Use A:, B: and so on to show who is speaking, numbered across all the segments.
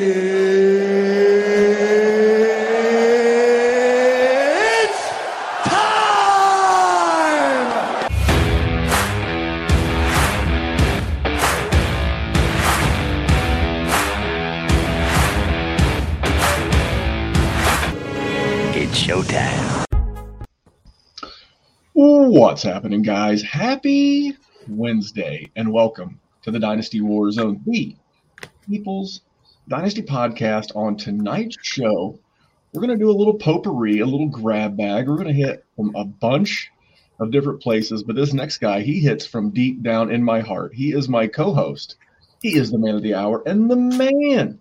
A: It's time!
B: It's showtime.
C: What's happening, guys? Happy Wednesday, and welcome to the Dynasty Warzone, the People's Dynasty podcast. On tonight's show, we're going to do a little potpourri, a little grab bag. We're going to hit from a bunch of different places, but this next guy, he hits from deep down in my heart. He is my co host, he is the man of the hour, and the man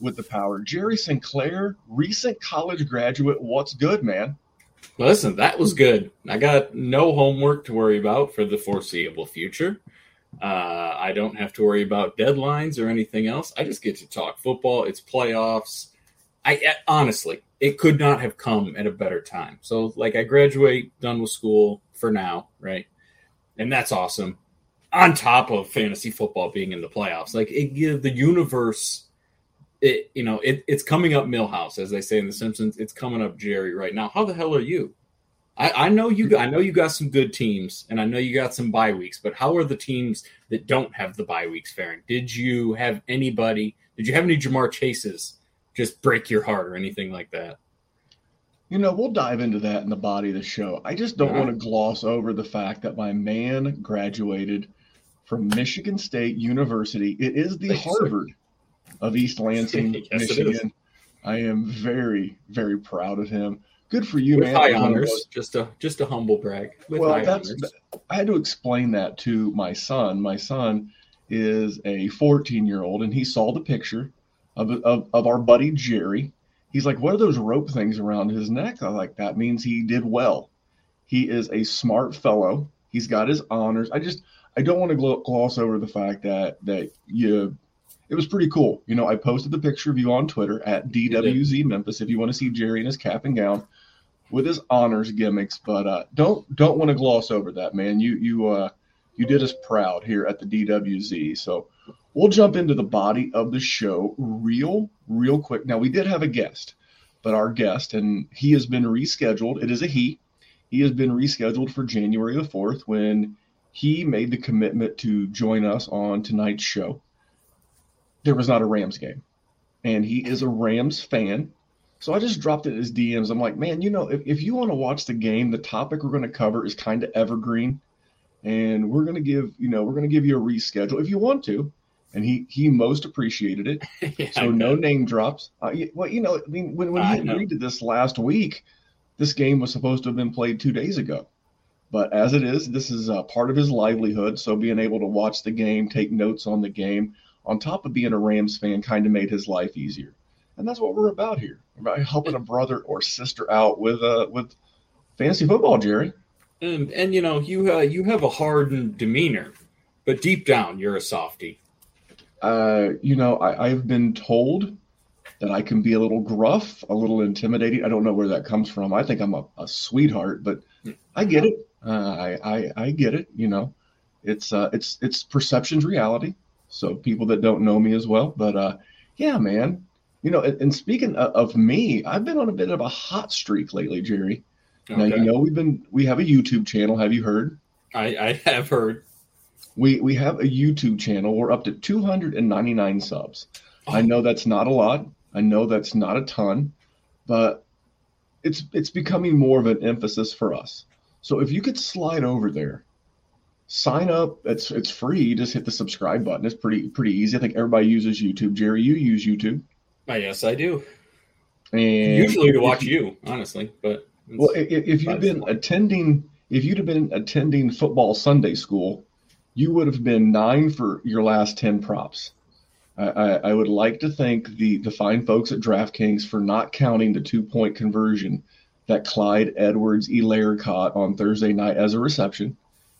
C: with the power, Jerry Sinclair, recent college graduate. What's good, man?
D: Listen, that was good. I got no homework to worry about for the foreseeable future. Uh, I don't have to worry about deadlines or anything else. I just get to talk football. It's playoffs. I I- honestly, it could not have come at a better time. So, like, I graduate, done with school for now, right? And that's awesome. On top of fantasy football being in the playoffs, like it give the universe it you know it, it's coming up Milhouse as they say in The Simpsons. It's coming up Jerry right now. How the hell are you? I, I know you. I know you got some good teams, and I know you got some bye weeks. But how are the teams that don't have the bye weeks faring? Did you have anybody? Did you have any Ja'Marr Chases just break your heart or anything like that?
C: You know, we'll dive into that in the body of the show. I just don't
D: uh-huh. right.
C: want to gloss over the fact that my man graduated from Michigan State University. It is the
D: Thank you, sir.
C: Harvard of East Lansing,
D: Yes.
C: Michigan. I am very, very proud of him. Good for you,
D: With
C: man.
D: high honors, just a just a humble brag. With
C: Well, that's
D: honors.
C: I had to explain that to my son. My son is a 14 year old, and he saw the picture of, of of our buddy Jerry. He's like, "What are those rope things around his neck?" I'm like that means he did well. He is a smart fellow. He's got his honors. I just I don't want to gloss over the fact that that you. It was pretty cool. You know, I posted the picture of you on Twitter at DWZ Memphis if you want to see Jerry in his cap and gown with his honors gimmicks, but uh, don't don't want to gloss over that, man. You you uh, you did us proud here at the DWZ. So we'll jump into the body of the show real real quick. Now we did have a guest, but our guest and he has been rescheduled. It is a he. He has been rescheduled for January the fourth when he made the commitment to join us on tonight's show. There was not a Rams game, and he is a Rams fan. So I just dropped it as DMs. I'm like, man, you know, if, if you want to watch the game, the topic we're going to cover is kind of evergreen, and we're going to give, you know, we're going to give you a reschedule if you want to. And he he most appreciated it.
D: Yeah,
C: So no name drops. Uh, well, you know, I mean, when when
D: I
C: he agreed to this last week, this game was supposed to have been played two days ago. But as it is, this is uh, part of his livelihood. So being able to watch the game, take notes on the game, on top of being a Rams fan, kind of made his life easier. And that's what we're about here, about helping a brother or sister out with uh with fantasy football, Jerry.
D: And and you know you uh, you have a hardened demeanor, but deep down you're a softie.
C: Uh, you know, I, I've been told that I can be a little gruff, a little intimidating. I don't know where that comes from. I think I'm a, a sweetheart, but I get it. Uh, I, I I get it. You know, it's uh, it's it's perception's reality. So people that don't know me as well, but uh, yeah, man. You know, and, and speaking of, of me, I've been on a bit of a hot streak lately, Jerry. Now you know we've been we have a YouTube channel. Have you heard?
D: I, I have heard.
C: We we have a YouTube channel. We're up to 299 subs. I oh. know that's not a lot. I know that's not a ton, but it's it's becoming more of an emphasis for us. So if you could slide over there, sign up. It's it's free. You just hit the subscribe button. It's pretty pretty easy. I think everybody uses YouTube. Jerry, you use YouTube.
D: Yes, I do.
C: And
D: Usually to watch
C: you-
D: you, honestly, but
C: Well, i- i- if you'd been attending, if you'd have been attending football Sunday school, you would have been nine for your last ten props. I, I, I would like to thank the the fine folks at DraftKings for not counting the two point conversion that Clyde Edwards-Helaire caught on Thursday night as a reception.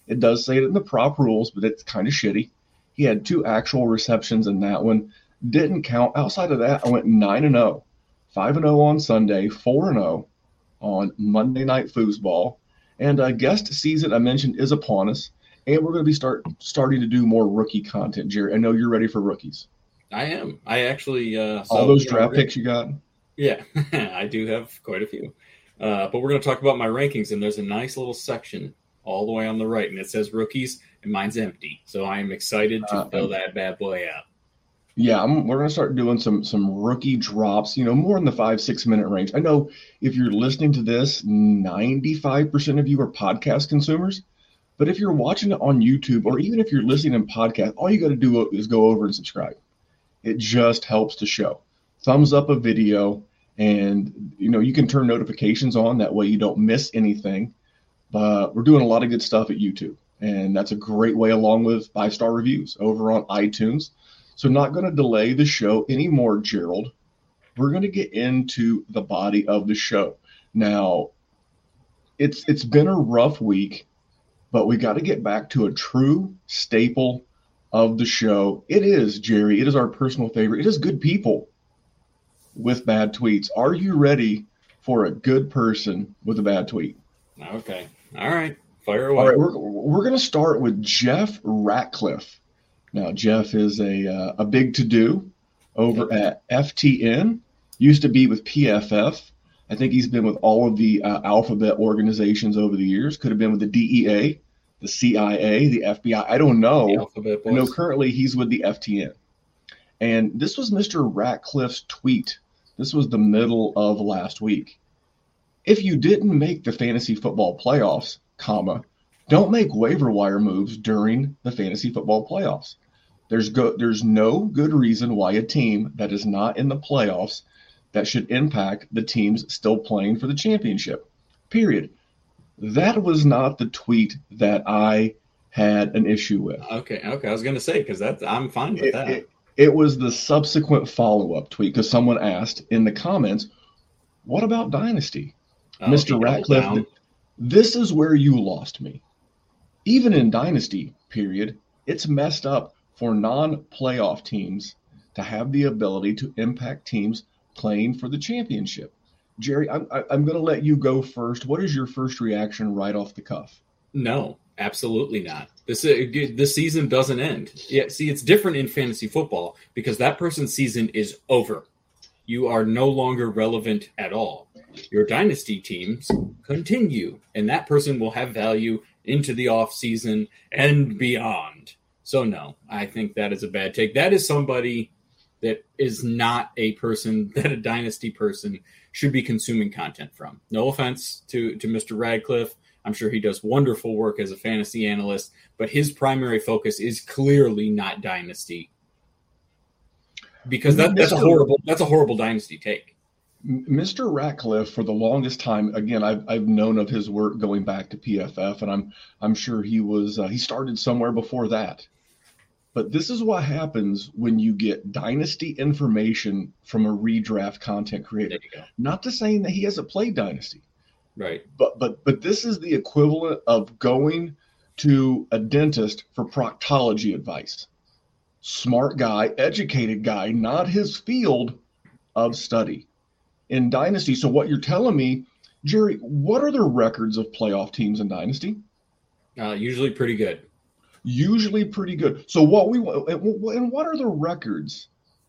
C: It does say it in the prop rules, but it's kind of shitty. He had two actual receptions in that one. Didn't count. Outside of that, I went nine and zero, five and zero on Sunday, four and zero on Monday Night Foosball. And uh, guest season I mentioned is upon us, and we're going to be start starting to do more rookie content. Jerry, I know you're ready for rookies.
D: I am. I actually uh,
C: all
D: so,
C: those draft picks you got.
D: Yeah, I do have quite a few. Uh, but we're going to talk about my rankings, and there's a nice little section all the way on the right, and it says rookies, and mine's empty. So I am excited to
C: Uh,
D: fill that bad boy out.
C: Yeah, I'm, we're gonna start doing some some rookie drops. You know, more in the five six minute range. I know if you're listening to this, 95 percent of you are podcast consumers. But if you're watching it on YouTube, or even if you're listening in podcast, all you got to do is go over and subscribe. It just helps to show. Thumbs up a video, and you know you can turn notifications on. That way you don't miss anything. But we're doing a lot of good stuff at YouTube, and that's a great way, along with five star reviews over on iTunes. So, not going to delay the show anymore, Gerald. We're going to get into the body of the show. Now, it's it's been a rough week, but we got to get back to a true staple of the show. It is Jerry. It is our personal favorite. It is good people with bad tweets. Are you ready for a good person with a bad tweet?
D: Okay. All right. Fire away.
C: All right, we're, we're going to start with Jeff Ratcliffe. Now, Jeff is a, uh, a big to do over at FTN, used to be with PFF. I think he's been with all of the uh, alphabet organizations over the years. Could have been with the DEA, the CIA, the FBI. I don't know. I know currently he's with the FTN. And this was Mr. Ratcliffe's tweet. This was the middle of last week. If you didn't make the fantasy football playoffs, comma, don't make waiver wire moves during the fantasy football playoffs. There's go there's no good reason why a team that is not in the playoffs that should impact the teams still playing for the championship. Period. That was not the tweet that I had an issue with.
D: Okay. Okay. I was going to say because that's I'm fine with
C: It,
D: that.
C: it- it was the subsequent follow up tweet because someone asked in the comments, What about Dynasty?
D: Oh,
C: Mr. Ratcliffe. This is where you lost me. Even in Dynasty, period, it's messed up for non playoff teams to have the ability to impact teams playing for the championship. Jerry, I'm, I'm going to let you go first. What is your first reaction right off the cuff?
D: No, absolutely not. This uh, this season doesn't end. Yeah, see, it's different in fantasy football because that person's season is over. You are no longer relevant at all. Your dynasty teams continue, and that person will have value into the off season and beyond. So no, I think that is a bad take. That is somebody that is not a person that a dynasty person should be consuming content from. No offense to to Mr. Ratcliffe. I'm sure he does wonderful work as a fantasy analyst, but his primary focus is clearly not dynasty. Because that, that's a horrible that's a horrible dynasty take.
C: Mr. Ratcliffe, for the longest time, again, I've, I've known of his work going back to PFF, and I'm I'm sure he was uh, he started somewhere before that. But this is what happens when you get dynasty information from a redraft content creator.
D: There you go.
C: Not to saying that he hasn't played dynasty,
D: Right.
C: but but but this is the equivalent of going to a dentist for proctology advice. Smart guy, educated guy, not his field of study in dynasty. So what you're telling me, Jerry, what are the records of playoff teams in dynasty?
D: Uh, usually pretty good.
C: Usually pretty good. So what we and what are the records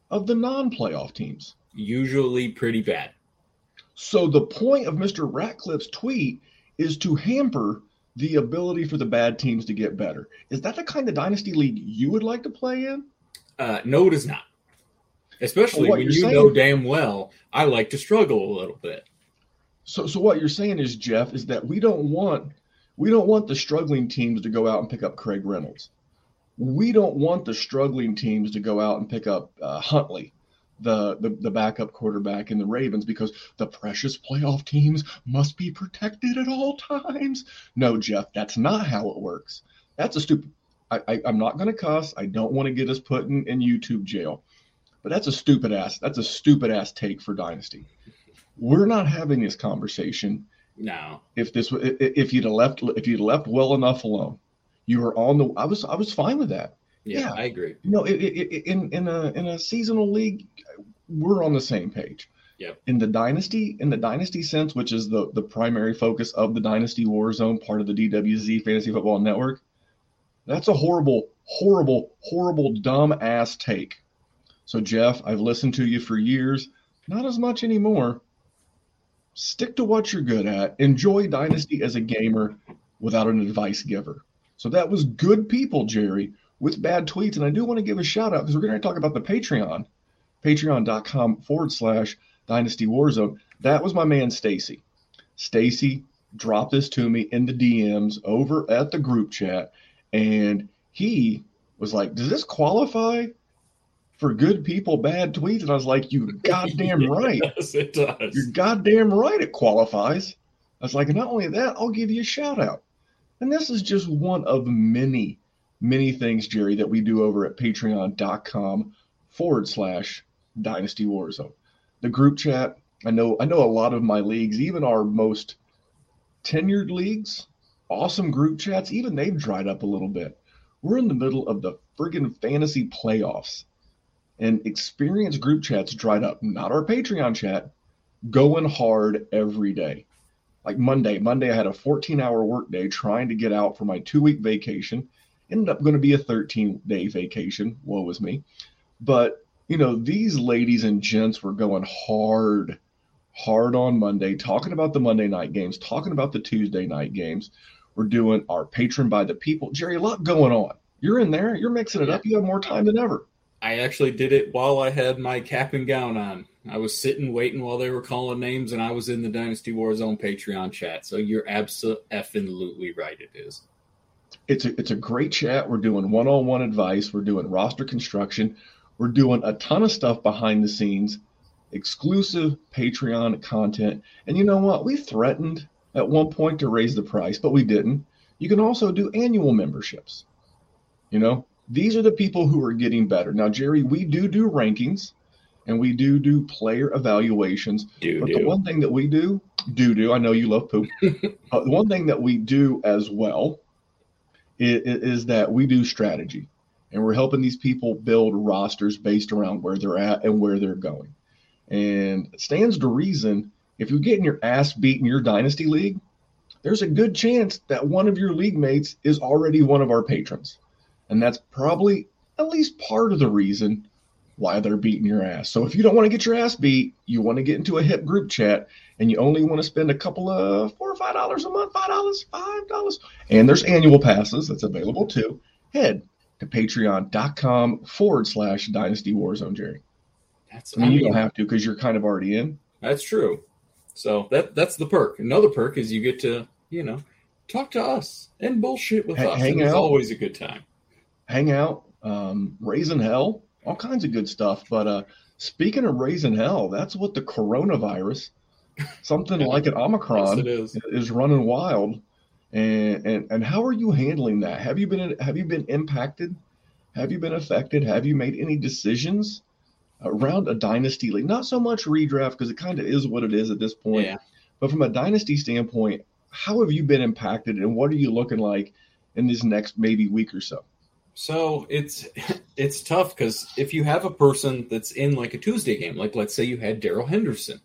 C: of the non-playoff teams?
D: Usually pretty bad.
C: So the point of Mr. Ratcliffe's tweet is to hamper the ability for the bad teams to get better. Is that the kind of dynasty league you would like to play in?
D: Uh, no, it is not. Especially when you
C: saying-
D: know damn well I like to struggle a little bit.
C: So so what you're saying is Jeff is that we don't want we don't want the struggling teams to go out and pick up Craig Reynolds. We don't want the struggling teams to go out and pick up uh, Huntley, the, the the backup quarterback in the Ravens, because the precious playoff teams must be protected at all times. No, Jeff, that's not how it works. That's a stupid. I, I, I'm not going to cuss. I don't want to get us put in, in YouTube jail, but that's a stupid ass. That's a stupid ass take for Dynasty. We're not having this conversation
D: No.
C: if this if you'd have left if you'd left well enough alone. You were on the. I was I was fine with that.
D: Yeah,
C: Yeah.
D: I agree.
C: You know, in in a in a seasonal league, we're on the same page.
D: Yep.
C: In the dynasty, in the dynasty sense, which is the the primary focus of the Dynasty War Zone, part of the DWZ Fantasy Football Network, that's a horrible, horrible, horrible, dumb ass take So, Jeff, I've listened to you for years, not as much anymore. Stick to what you're good at. Enjoy Dynasty as a gamer without an advice giver. So, that was good people, Jerry, with bad tweets. And I do want to give a shout out because we're going to talk about the Patreon, patreon.com forward slash Dynasty Warzone. That was my man, Stacy. Stacy dropped this to me in the DMs over at the group chat. And he was like, Does this qualify for good people, bad tweets? And I was like, You goddamn right.
D: yes, it does.
C: You're goddamn right it qualifies. I was like, Not only that, I'll give you a shout out. And this is just one of many, many things, Jerry, that we do over at patreon.com forward slash dynasty warzone. The group chat, I know I know a lot of my leagues, even our most tenured leagues, awesome group chats, even they've dried up a little bit. We're in the middle of the friggin' fantasy playoffs, and experienced group chats dried up. Not our Patreon chat, going hard every day. Like Monday, Monday I had a 14 hour workday trying to get out for my two week vacation. Ended up going to be a 13 day vacation. Woe was me. But, you know, these ladies and gents were going hard hard on Monday, talking about the Monday night games, talking about the Tuesday night games. We're doing our patron by the people. Jerry, a lot going on. You're in there. You're mixing it up. You have more time than ever.
D: I actually did it while I had my cap and gown on. I was sitting waiting while they were calling names, and I was in the Dynasty Warzone Patreon chat. So you're absolutely right. It is.
C: It's a it's a great chat. We're doing one on one advice. We're doing roster construction. We're doing a ton of stuff behind the scenes exclusive Patreon content. And you know what? We threatened at one point to raise the price, but we didn't. You can also do annual memberships. You know, these are the people who are getting better. Now, Jerry, we do do rankings and we do do player evaluations.
D: Do,
C: but
D: do.
C: the one thing that we do, do do, I know you love poop. uh, the one thing that we do as well is, is that we do strategy and we're helping these people build rosters based around where they're at and where they're going. And stands to reason if you're getting your ass beat in your dynasty league, there's a good chance that one of your league mates is already one of our patrons. And that's probably at least part of the reason why they're beating your ass. So if you don't want to get your ass beat, you want to get into a hip group chat and you only want to spend a couple of four or five dollars a month, five dollars, five dollars, and there's annual passes that's available too, head to patreon.com forward slash dynasty warzone, Jerry.
D: That's
C: I mean, you don't have to because you're kind of already in.
D: That's true. So that that's the perk. Another perk is you get to you know talk to us and bullshit with
C: Ha-
D: us.
C: hang
D: and it's
C: out.
D: always a good time.
C: Hang out, um, raising hell, all kinds of good stuff. But uh, speaking of raising hell, that's what the coronavirus, something like an
D: Yes,
C: Omicron,
D: it is.
C: is running wild. And, and and how are you handling that? Have you been have you been impacted? Have you been affected? Have you made any decisions around a dynasty league? Not so much redraft because it kind of is what it is at this point.
D: Yeah.
C: But from a dynasty standpoint, how have you been impacted, and what are you looking like in this next maybe week or so?
D: So it's it's tough because if you have a person that's in like a Tuesday game, like let's say you had Darrell Henderson,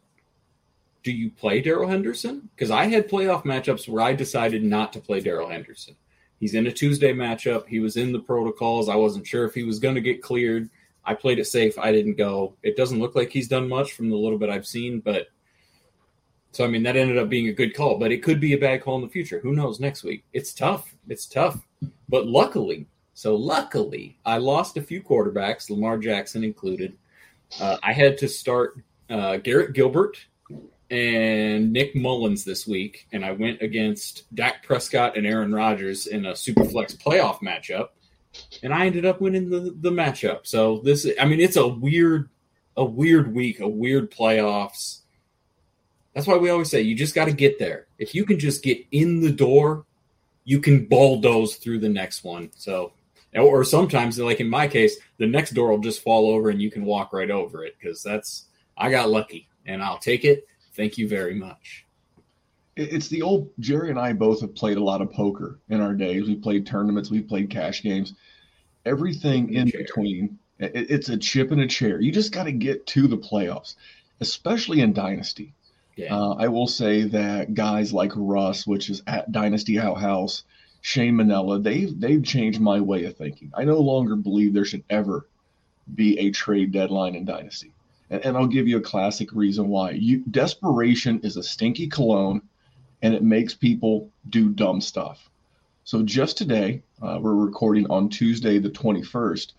D: do you play Darrell Henderson? Because I had playoff matchups where I decided not to play Darrell Henderson. He's in a Tuesday matchup. He was in the protocols. I wasn't sure if he was going to get cleared. I played it safe. I didn't go. It doesn't look like he's done much from the little bit I've seen, but so I mean that ended up being a good call, but it could be a bad call in the future. Who knows next week? It's tough. It's tough. But luckily, so luckily, I lost a few quarterbacks, Lamar Jackson included. Uh, I had to start uh, Garrett Gilbert and Nick Mullens this week, and I went against Dak Prescott and Aaron Rodgers in a Superflex playoff matchup, and I ended up winning the the matchup. So this, I mean, it's a weird, a weird week, a weird playoffs. That's why we always say you just got to get there. If you can just get in the door, you can bulldoze through the next one. So, or sometimes, like in my case, the next door will just fall over and you can walk right over it because that's I got lucky and I'll take it. Thank you very much.
C: It's the old Jerry and I both have played a lot of poker in our days. We played tournaments, we played cash games, everything in
D: Chair.
C: between. It's a chip and a chair. You just got to get to the playoffs, especially in Dynasty.
D: Yeah.
C: Uh, I will say that guys like Russ, which is at Dynasty Outhouse, Shane Manella, they've they've changed my way of thinking. I no longer believe there should ever be a trade deadline in Dynasty. And, and I'll give you a classic reason why. You, desperation is a stinky cologne and it makes people do dumb stuff. So just today, uh, we're recording on Tuesday, the 21st.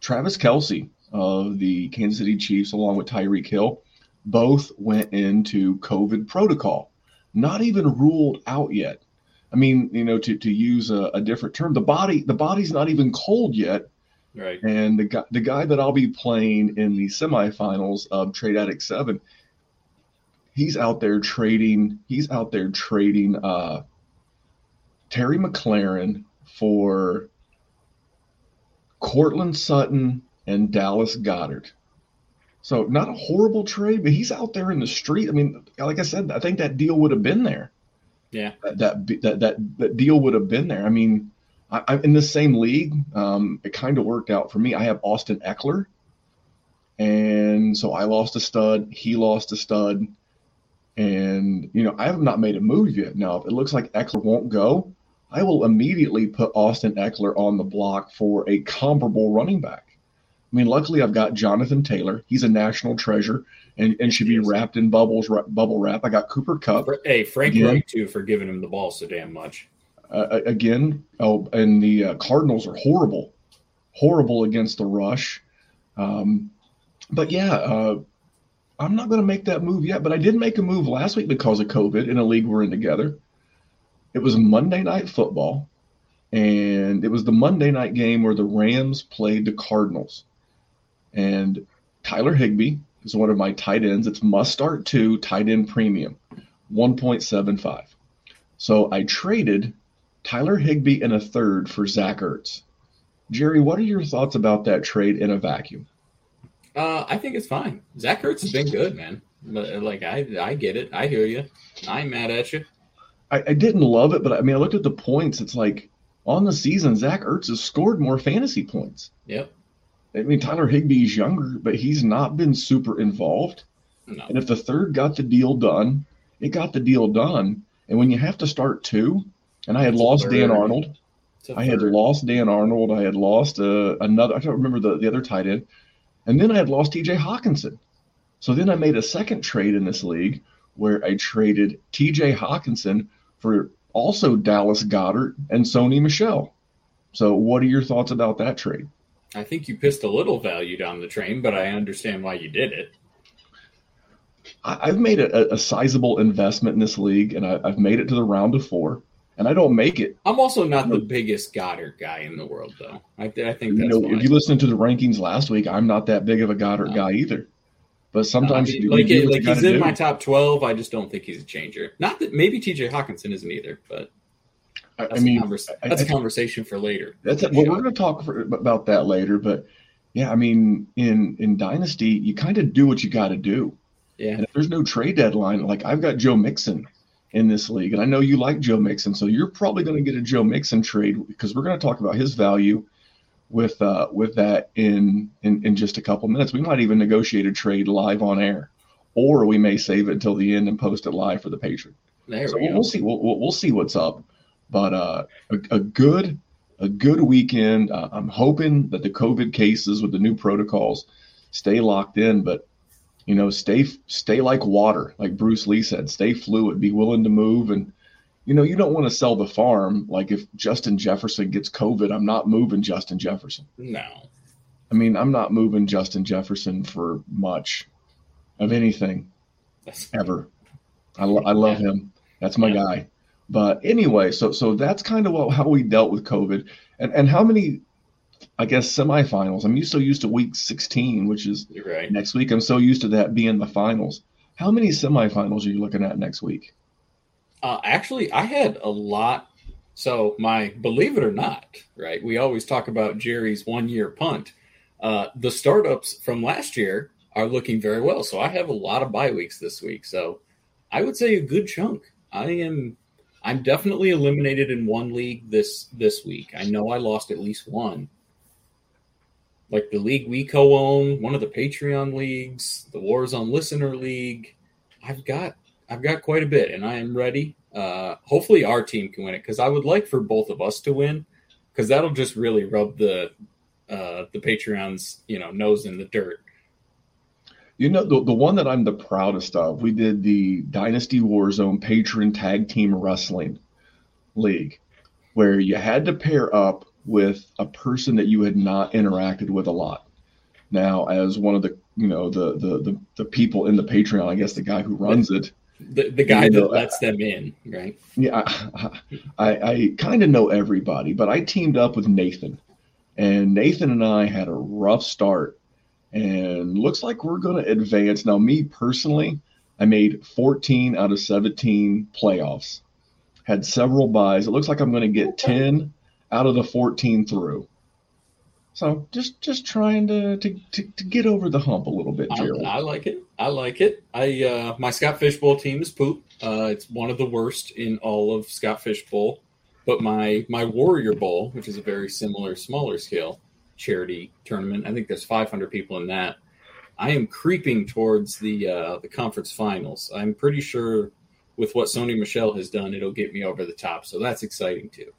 C: Travis Kelce of the Kansas City Chiefs, along with Tyreek Hill, both went into COVID protocol, not even ruled out yet. I mean, you know, to, to use a, a different term, the body the body's not even cold yet.
D: Right.
C: And the guy the guy that I'll be playing in the semifinals of Trade Addict Seven, he's out there trading. He's out there trading uh, Terry McLaurin for Courtland Sutton and Dallas Goedert. So not a horrible trade, but he's out there in the street. I mean, like I said, I think that deal would have been there.
D: Yeah.
C: That that that that, deal would have been there. I mean, I, am in the same league. Um, it kind of worked out for me. I have Austin Ekeler, and so I lost a stud. He lost a stud, and you know I have not made a move yet. Now, if it looks like Ekeler won't go, I will immediately put Austin Ekeler on the block for a comparable running back. I mean, luckily I've got Jonathan Taylor. He's a national treasure and, and should be wrapped in bubbles, bubble wrap. I got Cooper Kupp.
D: Hey, Frank again. Reich too for giving him the ball so damn much.
C: Uh, again, oh, and the uh, Cardinals are horrible, horrible against the rush. Um, but yeah, uh, I'm not going to make that move yet. But I did make a move last week because of COVID in a league we're in together. It was Monday night football, and it was the Monday night game where the Rams played the Cardinals. And Tyler Higbee is one of my tight ends. It's must start two tight end premium, 1.75. So I traded Tyler Higbee and a third for Zach Ertz. Jerry, what are your thoughts about that trade in a vacuum?
D: Uh, I think it's fine. Zach Ertz has been good, man. Like I, I get it. I hear you. I'm mad at you.
C: I, I didn't love it, but I mean, I looked at the points. It's like on the season, Zach Ertz has scored more fantasy points.
D: Yep.
C: I mean, Tyler Higbee's younger, but he's not been super involved.
D: No.
C: And if the third got the deal done, it got the deal done. And when you have to start two, and I had it's lost Dan Arnold, I had lost Dan Arnold, I had lost uh, another, I don't remember the, the other tight end, and then I had lost TJ Hockenson. So then I made a second trade in this league where I traded TJ Hockenson for also Dallas Goedert and Sony Michel. So, what are your thoughts about that trade?
D: I think you pissed a little value down the train, but I understand why you did it.
C: I've made a, a sizable investment in this league, and I, have made it to the round of four, and I don't make it.
D: I'm also not the biggest Goedert guy in the world, though. I, I think
C: you know if you listened to the rankings last week, I'm not that big of a Goedert no. guy either. But sometimes,
D: no, I mean, like, it, like he's in do. my top twelve. I just don't think he's a changer. Not that maybe T.J. Hockenson isn't either, but that's I mean, that's I, a conversation for later.
C: That's a, well, we're going to talk for, about that later. But yeah, I mean, in in Dynasty, you kind of do what you got to do.
D: Yeah.
C: And if there's no trade deadline, like I've got Joe Mixon in this league, and I know you like Joe Mixon, so you're probably going to get a Joe Mixon trade because we're going to talk about his value with uh, with that in, in in just a couple minutes. We might even negotiate a trade live on air, or we may save it until the end and post it live for the patron.
D: There
C: so
D: we
C: we'll, we'll see. We'll, we'll, we'll see what's up. But uh, a, a, good a good weekend. Uh, I'm hoping that the COVID cases with the new protocols stay locked in, but you know, stay stay like water, like Bruce Lee said, stay fluid, be willing to move, and you know, you don't want to sell the farm. Like if Justin Jefferson gets COVID, I'm not moving Justin Jefferson.
D: No,
C: I mean, I'm not moving Justin Jefferson for much of anything ever. I, lo- I love yeah. him. That's my yeah. guy. But anyway, so so that's kind of what, how we dealt with COVID, and and how many, I guess, semifinals. I'm so used to week 16, which is
D: right.
C: next week. I'm so used to that being the finals. How many semifinals are you looking at next week?
D: Uh, actually, I had a lot. So my believe it or not, right? We always talk about Jerry's one year punt. Uh, the startups from last year are looking very well. So I have a lot of bye weeks this week. So I would say a good chunk. I am I'm definitely eliminated in one league this this week. I know I lost at least one. Like the league we co-own, one of the Patreon leagues, the Warzone Listener League. I've got I've got quite a bit, and I am ready. Uh, hopefully, our team can win it because I would like for both of us to win because that'll just really rub the uh, the Patreon's you know nose in the dirt.
C: You know, the, the one that I'm the proudest of, we did the Dynasty Warzone Patron Tag Team Wrestling League, where you had to pair up with a person that you had not interacted with a lot. Now, as one of the you know the the the, the people in the Patreon, I guess the guy who runs it,
D: the, the guy that lets them in, right?
C: Yeah, I, I, I kind of know everybody, but I teamed up with Nathan, and Nathan and I had a rough start, and looks like we're going to advance. Now, me personally, I made 14 out of 17 playoffs, had several buys. It looks like I'm going to get 10 out of the 14 through. So just just trying to, to, to, to, get over the hump a little bit, Gerald.
D: I, I, like it. I like it. I uh, my Scott Fish Bowl team is poop. Uh, it's one of the worst in all of Scott Fish Bowl. But my my Warrior Bowl, which is a very similar, smaller scale charity tournament, I think there's 500 people in that. I am creeping towards the uh, the conference finals. I'm pretty sure with what Sony Michel has done, it'll get me over the top. So that's exciting too.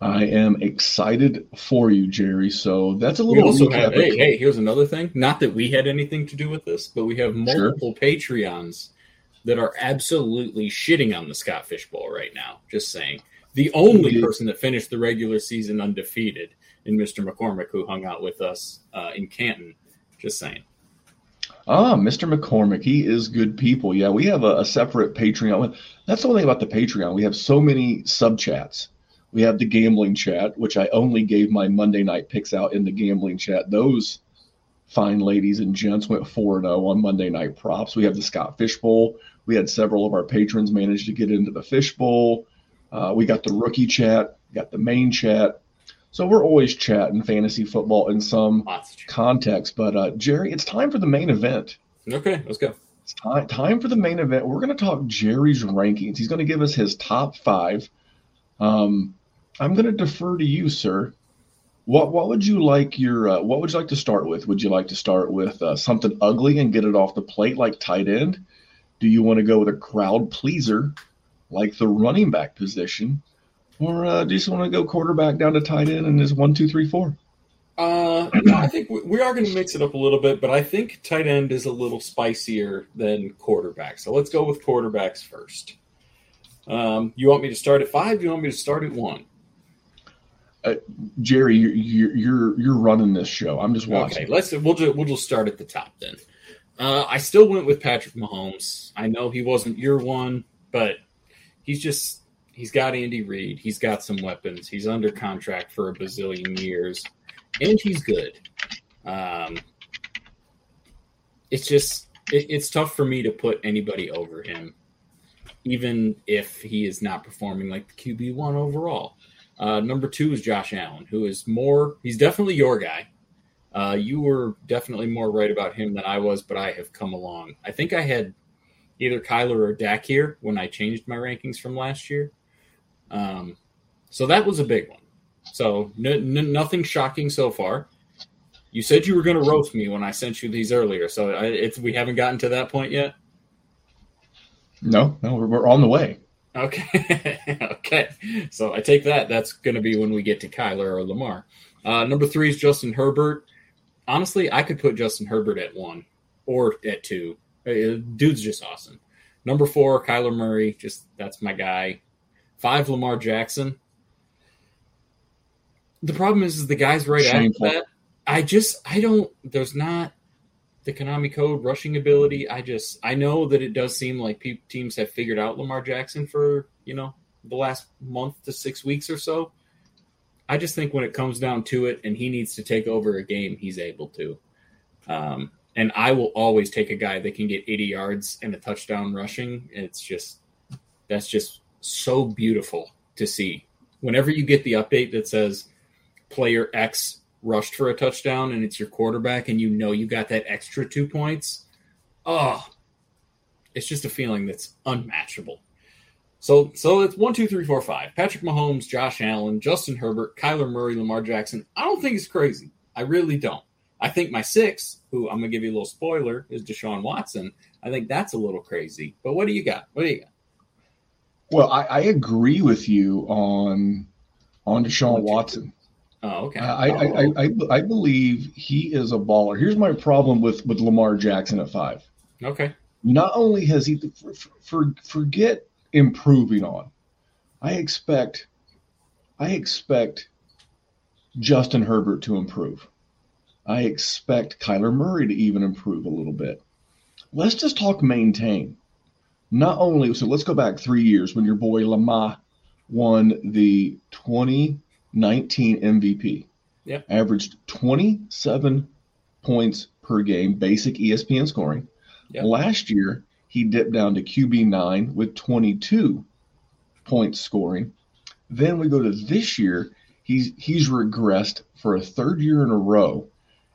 C: I am excited for you, Jerry. So that's a little.
D: We also have, hey, hey, here's another thing. Not that we had anything to do with this, but we have multiple sure. Patreons that are absolutely shitting on the Scott Fish Bowl right now. Just saying. The only person that finished the regular season undefeated in Mr. McCormick, who hung out with us uh, in Canton. Just saying.
C: Ah, Mr. McCormick, he is good people. Yeah, we have a, a separate Patreon. That's the one thing about the Patreon. We have so many sub chats we have the gambling chat, which I only gave my Monday night picks out in the gambling chat. Those fine ladies and gents went 4 0 on Monday night props. We have the Scott Fish Bowl. We had several of our patrons manage to get into the Fishbowl. Uh, we got the rookie chat, got the main chat. So we're always chatting fantasy football in some context. But uh, Jerry, it's time for the main event.
D: Okay, let's go.
C: It's time, time for the main event. We're going to talk Jerry's rankings. He's going to give us his top five. Um, I'm going to defer to you, sir. What what would you like your uh, what would you like to start with? Would you like to start with uh, something ugly and get it off the plate like tight end? Do you want to go with a crowd pleaser like the running back position, or uh, do you just want to go quarterback down to tight end and is one two three four?
D: Uh, I think we are going to mix it up a little bit, but I think tight end is a little spicier than quarterback. So let's go with quarterbacks first. Um, you want me to start at five? You want me to start at one?
C: uh, Jerry, you're, you're you're running this show. I'm just watching.
D: Okay, let's we'll just we'll just start at the top then. Uh, I still went with Patrick Mahomes. I know he wasn't your one, but he's just he's got Andy Reid. He's got some weapons. He's under contract for a bazillion years, and he's good. Um, it's just it, it's tough for me to put anybody over him, even if he is not performing like the QB one overall. Uh, number two is Josh Allen, who is more, he's definitely your guy. Uh, you were definitely more right about him than I was, but I have come along. I think I had either Kyler or Dak here when I changed my rankings from last year. Um, so that was a big one. So n- n- nothing shocking so far. You said you were going to roast me when I sent you these earlier, so I, it's we haven't gotten to that point yet.
C: No, no, we're, we're on the way.
D: Okay. okay. So I take that. That's going to be when we get to Kyler or Lamar. Uh, number three is Justin Herbert. Honestly, I could put Justin Herbert at one or at two. Uh, dude's just awesome. Number four, Kyler Murray. Just that's my guy. Five, Lamar Jackson. The problem is, is the guys right Shameful. after that. I just I don't. There's not the Konami code rushing ability. I just I know that it does seem like pe- teams have figured out Lamar Jackson for you know the last month to six weeks or so. I just think when it comes down to it, and he needs to take over a game, he's able to. Um, and I will always take a guy that can get 80 yards and a touchdown rushing. It's just that's just so beautiful to see. Whenever you get the update that says player X rushed for a touchdown and it's your quarterback and you know you got that extra two points, oh, it's just a feeling that's unmatchable. So, so it's one, two, three, four, five. Patrick Mahomes, Josh Allen, Justin Herbert, Kyler Murray, Lamar Jackson. I don't think it's crazy. I really don't. I think my six, who I'm gonna give you a little spoiler, is Deshaun Watson. I think that's a little crazy. But what do you got? What do you got?
C: Well, I, I agree with you on on Deshaun Watson.
D: Oh, okay.
C: I, I, I, I, I believe he is a baller. Here's my problem with, with Lamar Jackson at five.
D: Okay.
C: Not only has he for, for forget improving on, I expect I expect Justin Herbert to improve. I expect Kyler Murray to even improve a little bit. Let's just talk maintain. Not only so let's go back three years when your boy Lamar won the 2019 MVP.
D: Yep.
C: Averaged 27 points per game, basic ESPN scoring.
D: Yep.
C: Last year, he dipped down to QB9 with 22 points scoring. Then we go to this year, he's he's regressed for a third year in a row.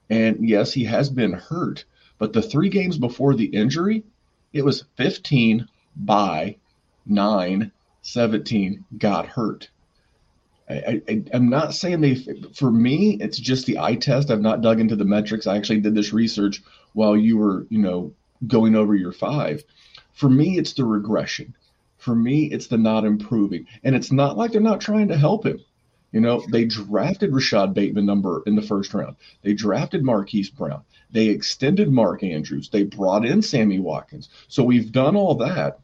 C: And yes, he has been hurt, but the three games before the injury, it was 15 by 9, 17 got hurt. I, I'm not saying they, for me, it's just the eye test. I've not dug into the metrics. I actually did this research while you were, you know, going over your five. For me, it's the regression. For me, it's the not improving. And it's not like they're not trying to help him. You know, they drafted Rashod Bateman number in the first round. They drafted Marquise Brown. They extended Mark Andrews. They brought in Sammy Watkins. So we've done all that,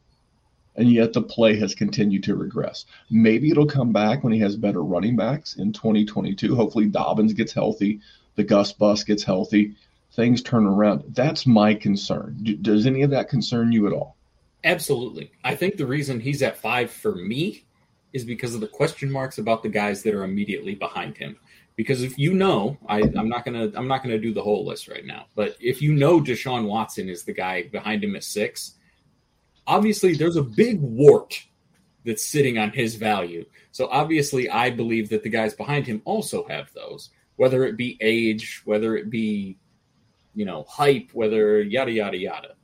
C: and yet the play has continued to regress. Maybe it'll come back when he has better running backs in 2022. Hopefully Dobbins gets healthy, the Gus Bus gets healthy, things turn around. That's my concern. Does any of that concern you at all?
D: Absolutely. I think the reason he's at five for me is because of the question marks about the guys that are immediately behind him. Because if you know, I, am not gonna I'm not gonna do the whole list right now, but if you know Deshaun Watson is the guy behind him at six, obviously there's a big wart that's sitting on his value. So obviously I believe that the guys behind him also have those, whether it be age, whether it be, you know, hype, whether yada yada yada.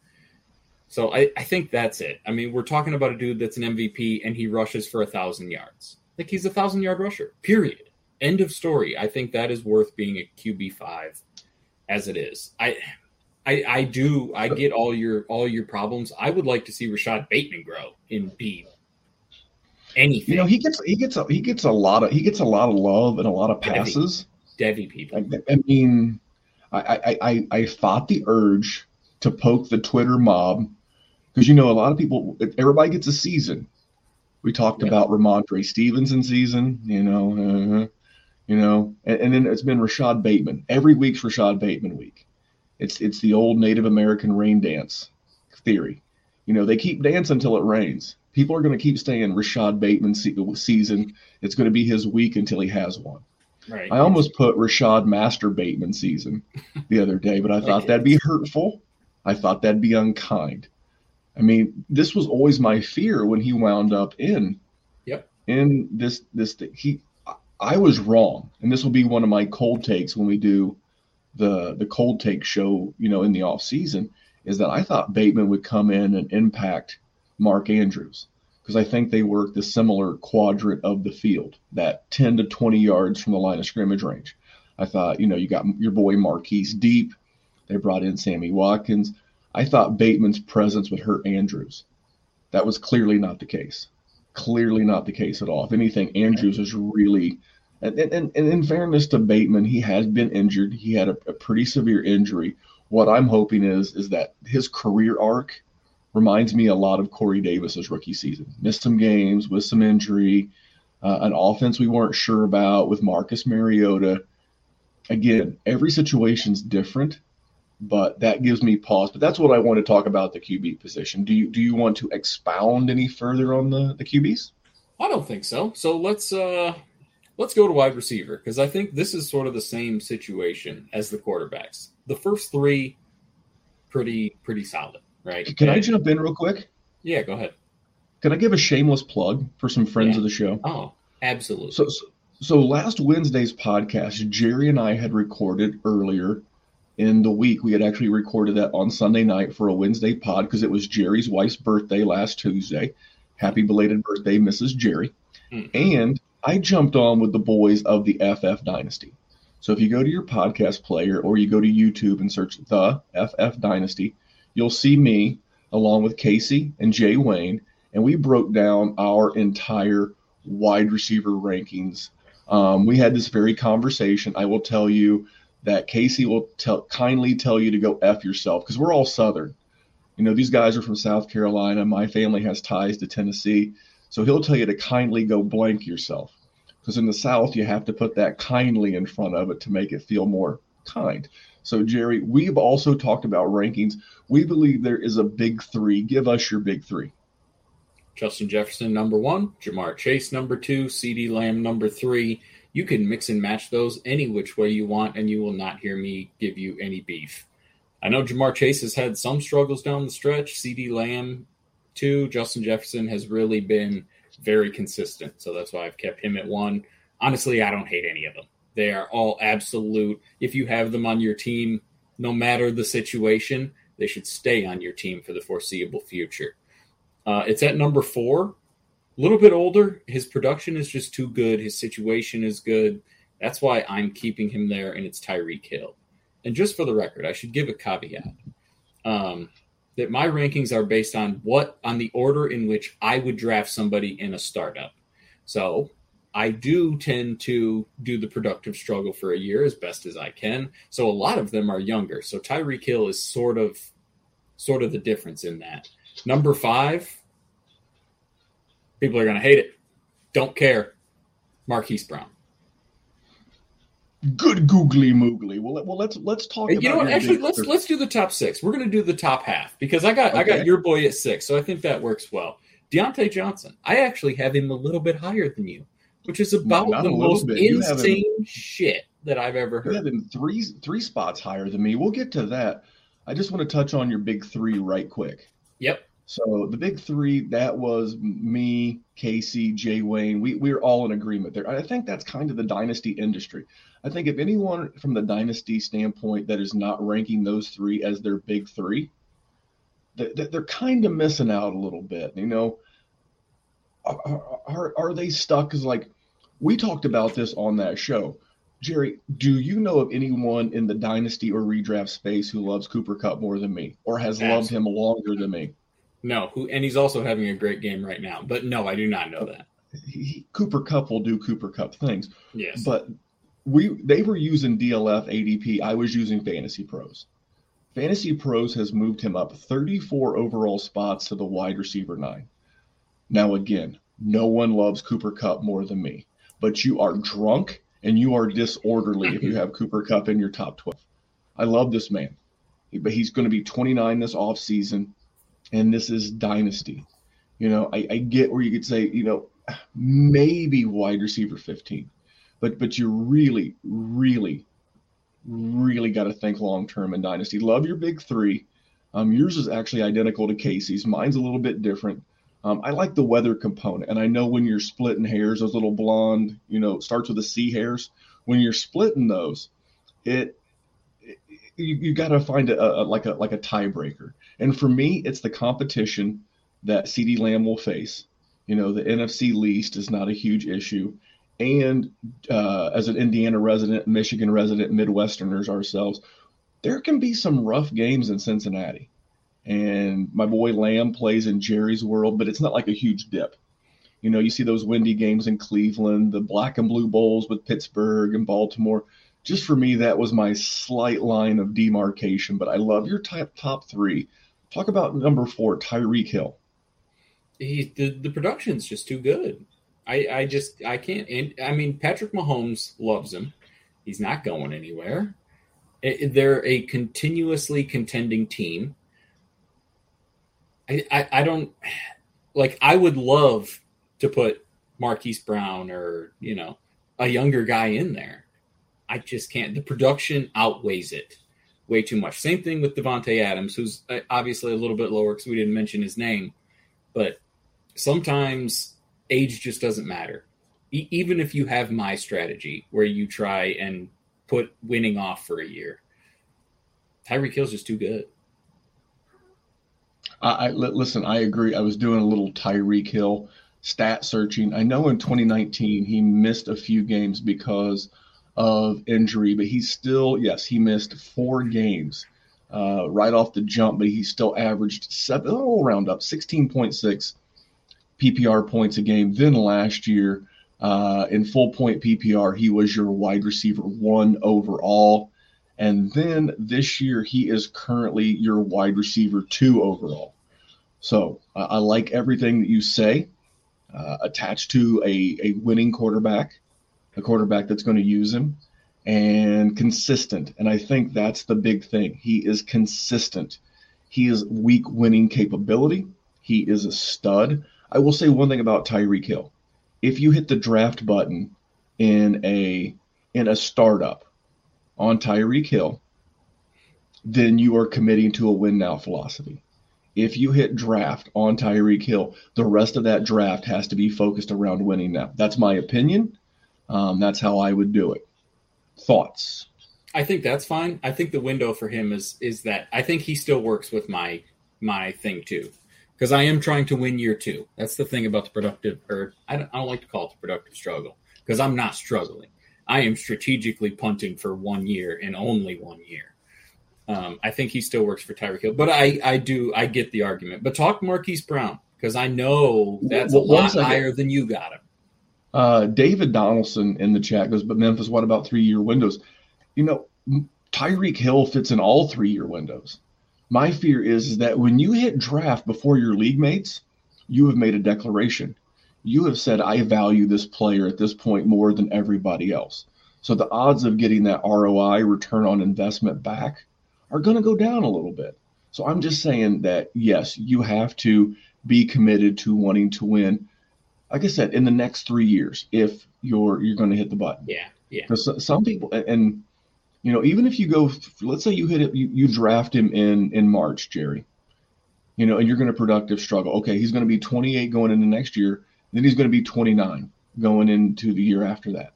D: So I, I think that's it. I mean, we're talking about a dude that's an MVP and he rushes for a thousand yards. Like he's a thousand yard rusher. Period. End of story. I think that is worth being a QB five as it is. I I, I do I get all your all your problems. I would like to see Rashod Bateman grow in B. Anything.
C: You know, he gets he gets a he gets a lot of he gets a lot of love and a lot of passes.
D: Devi people.
C: I, I mean, I, I I I fought the urge to poke the Twitter mob because you know a lot of people everybody gets a season we talked yeah. about Rhamondre Stevenson season you know uh, you know and, and, then it's been rashod Bateman every week's rashod Bateman week it's it's the old Native American rain dance theory you know they keep dancing until it rains people are going to keep staying rashod Bateman season it's going to be his week until he has one
D: Right.
C: I almost put Rashad Master Bateman season the other day, but I thought that'd be hurtful. I thought that'd be unkind. I mean, this was always my fear when he wound up in.
D: Yep.
C: In this this he, I was wrong, and this will be one of my cold takes when we do the the cold take show. You know, in the off season, is that I thought Bateman would come in and impact Mark Andrews because I think they work the similar quadrant of the field, that 10 to 20 yards from the line of scrimmage range. I thought, you know, you got your boy Marquise deep. They brought in Sammy Watkins. I thought Bateman's presence would hurt Andrews. That was clearly not the case. Clearly not the case at all. If anything, Andrews is really, and, and, and in fairness to Bateman, he has been injured. He had a, a pretty severe injury. What I'm hoping is is that his career arc reminds me a lot of Corey Davis's rookie season. Missed some games with some injury, uh, an offense we weren't sure about with Marcus Mariota. Again, every situation's different, but that gives me pause. But that's what I want to talk about the QB position. Do you do you want to expound any further on the the QBs?
D: I don't think so. So let's uh let's go to wide receiver because I think this is sort of the same situation as the quarterbacks. The first three, pretty pretty solid, right?
C: Can I jump in real quick?
D: Yeah, go ahead.
C: Can I give a shameless plug for some friends yeah. of the show?
D: Oh, absolutely.
C: So, so so last Wednesday's podcast, Jerry and I had recorded earlier in the week. We had actually recorded that on Sunday night for a Wednesday pod because it was Jerry's wife's birthday last Tuesday. Happy belated birthday, Mrs. Jerry. Mm-hmm. And I jumped on with the boys of the FF Dynasty. So if you go to your podcast player or you go to YouTube and search the FF Dynasty, you'll see me along with Casey and Jay Wayne, and we broke down our entire wide receiver rankings Um, we had this very conversation. I will tell you that Casey will tell, kindly tell you to go F yourself because we're all Southern. You know, these guys are from South Carolina. My family has ties to Tennessee. So he'll tell you to kindly go blank yourself. Because in the South, you have to put that kindly in front of it to make it feel more kind. So, Jerry, we've also talked about rankings. We believe there is a big three. Give us your big three.
D: Justin Jefferson, number one, Ja'Marr Chase, number two, CeeDee Lamb, number three. You can mix and match those any which way you want, and you will not hear me give you any beef. I know Ja'Marr Chase has had some struggles down the stretch. CeeDee Lamb, too. Justin Jefferson has really been very consistent. So that's why I've kept him at one. Honestly, I don't hate any of them. They are all absolute. If you have them on your team, no matter the situation, they should stay on your team for the foreseeable future. Uh, it's at number four. A little bit older. His production is just too good. His situation is good. That's why I'm keeping him there, and it's Tyreek Hill. And just for the record, I should give a caveat. Um, that my rankings are based on what on the order in which I would draft somebody in a startup. So I do tend to do the productive struggle for a year as best as I can. So a lot of them are younger. So Tyreek Hill is sort of sort of the difference in that. Number five, people are gonna hate it. Don't care. Marquise Brown.
C: Good googly moogly. Well, well, let's let's talk. About it.
D: You know what? Actually, let's let's do the top six. We're going to do the top half because I got okay. I got your boy at six, so I think that works well. Diontae Johnson, I actually have him a little bit higher than you, which is about Not the most insane him, shit that I've ever heard.
C: You have him three three spots higher than me. We'll get to that. I just want to touch on your big three right quick.
D: Yep.
C: So the big three, that was me, Casey, Jay Wayne. We we are all in agreement there. I think that's kind of the dynasty industry. I think if anyone from the dynasty standpoint that is not ranking those three as their big three, that they're kind of missing out a little bit. You know, are, are, are they stuck? Because like we talked about this on that show. Jerry, do you know of anyone in the dynasty or redraft space who loves Cooper Kupp more than me or has Absolutely. loved him longer than me?
D: No, who and he's also having a great game right now. But no, I do not know that.
C: He, Cooper Kupp will do Cooper Kupp things.
D: Yes.
C: But we they were using DLF ADP. I was using Fantasy Pros. Fantasy Pros has moved him up 34 overall spots to the wide receiver nine. Now again, no one loves Cooper Kupp more than me, but you are drunk and you are disorderly if you have Cooper Kupp in your top 12. I love this man, but he's going to be 29 this off season and this is dynasty. You know, I, I get where you could say, you know, maybe wide receiver 15, but but you really, really, really got to think long term in dynasty. Love your big three. Um, yours is actually identical to Casey's. Mine's a little bit different. Um, I like the weather component, and I know when you're splitting hairs, those little blonde, you know, starts with the C hairs. When you're splitting those, it you, you got to find a, a, like a like a tiebreaker. And for me, it's the competition that CeeDee Lamb will face. You know, the NFC least is not a huge issue. And uh, as an Indiana resident, Michigan resident, Midwesterners ourselves, there can be some rough games in Cincinnati. And my boy Lamb plays in Jerry's world, but it's not like a huge dip. You know, you see those windy games in Cleveland, the black and blue bowls with Pittsburgh and Baltimore just for me, that was my slight line of demarcation. But I love your top three. Talk about number four, Tyreek Hill.
D: He the, the production's just too good. I I just I can't. And I mean, Patrick Mahomes loves him. He's not going anywhere. They're a continuously contending team. I, I I don't like. I would love to put Marquise Brown or you know a younger guy in there I just can't. The production outweighs it way too much. Same thing with Davante Adams, who's uh, obviously a little bit lower because we didn't mention his name. But sometimes age just doesn't matter. E- even if you have my strategy where you try and put winning off for a year, Tyreek Hill's just too good.
C: I, I listen. I agree. I was doing a little Tyreek Hill stat searching. I know in 2019 he missed a few games because of injury, but he's still, yes, he missed four games uh, right off the jump, but he still averaged seven, oh, round up 16.6 PPR points a game. Then last year, Uh, in full point PPR, he was your wide receiver one overall. And then this year, he is currently your wide receiver two overall. So I like everything that you say uh, attached to a, a winning quarterback, a quarterback that's going to use him, and consistent. And I think that's the big thing. He is consistent. He is weak winning capability. He is a stud. I will say one thing about Tyreek Hill. If you hit the draft button in a in a startup on Tyreek Hill, then you are committing to a win now philosophy. If you hit draft on Tyreek Hill, the rest of that draft has to be focused around winning now. That's my opinion. Um, that's how I would do it. Thoughts?
D: I think that's fine. I think the window for him is is that I think he still works with my my thing too, because I am trying to win year two. That's the thing about the productive, or I don't, I don't like to call it the productive struggle, because I'm not struggling. I am strategically punting for one year and only one year. Um, I think he still works for Tyreek Hill, but I I do I get the argument. But talk Marquise Brown because I know that's a lot higher than you got him.
C: Uh, David Donaldson in the chat goes, but Memphis, what about three year windows? You know, Tyreek Hill fits in all three year windows. My fear is, is that when you hit draft before your league mates, you have made a declaration. You have said, I value this player at this point more than everybody else. So the odds of getting that ROI, return on investment back, are going to go down a little bit. So I'm just saying that, yes, you have to be committed to wanting to win. Like I said, in the next three years, if you're you're going to hit the button.
D: Yeah, yeah.
C: Because some people, and you know, even if you go, let's say you hit it, you, you draft him in in March, Jerry. You know, and you're going to productive struggle. Okay, he's going to be 28 going into next year. Then he's going to be 29 going into the year after that.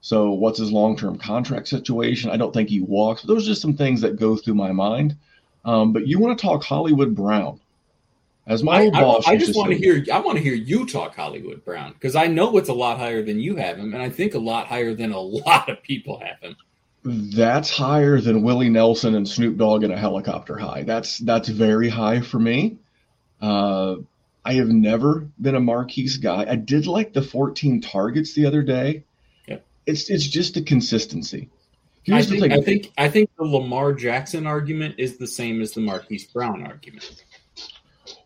C: So, what's his long term contract situation? I don't think he walks. Those are just some things that go through my mind. Um, but you want to talk Hollywood Brown? As my old
D: I,
C: boss,
D: I, I just want to hear. I want to hear you talk Hollywood Brown because I know it's a lot higher than you have him, and I think a lot higher than a lot of people have him.
C: That's higher than Willie Nelson and Snoop Dogg in a helicopter high. That's that's very high for me. Uh, I have never been a Marquise guy. I did like the 14 targets the other day.
D: Yep.
C: It's it's just a consistency.
D: Here's I think, the thing. I think I think the Lamar Jackson argument is the same as the Marquise Brown argument.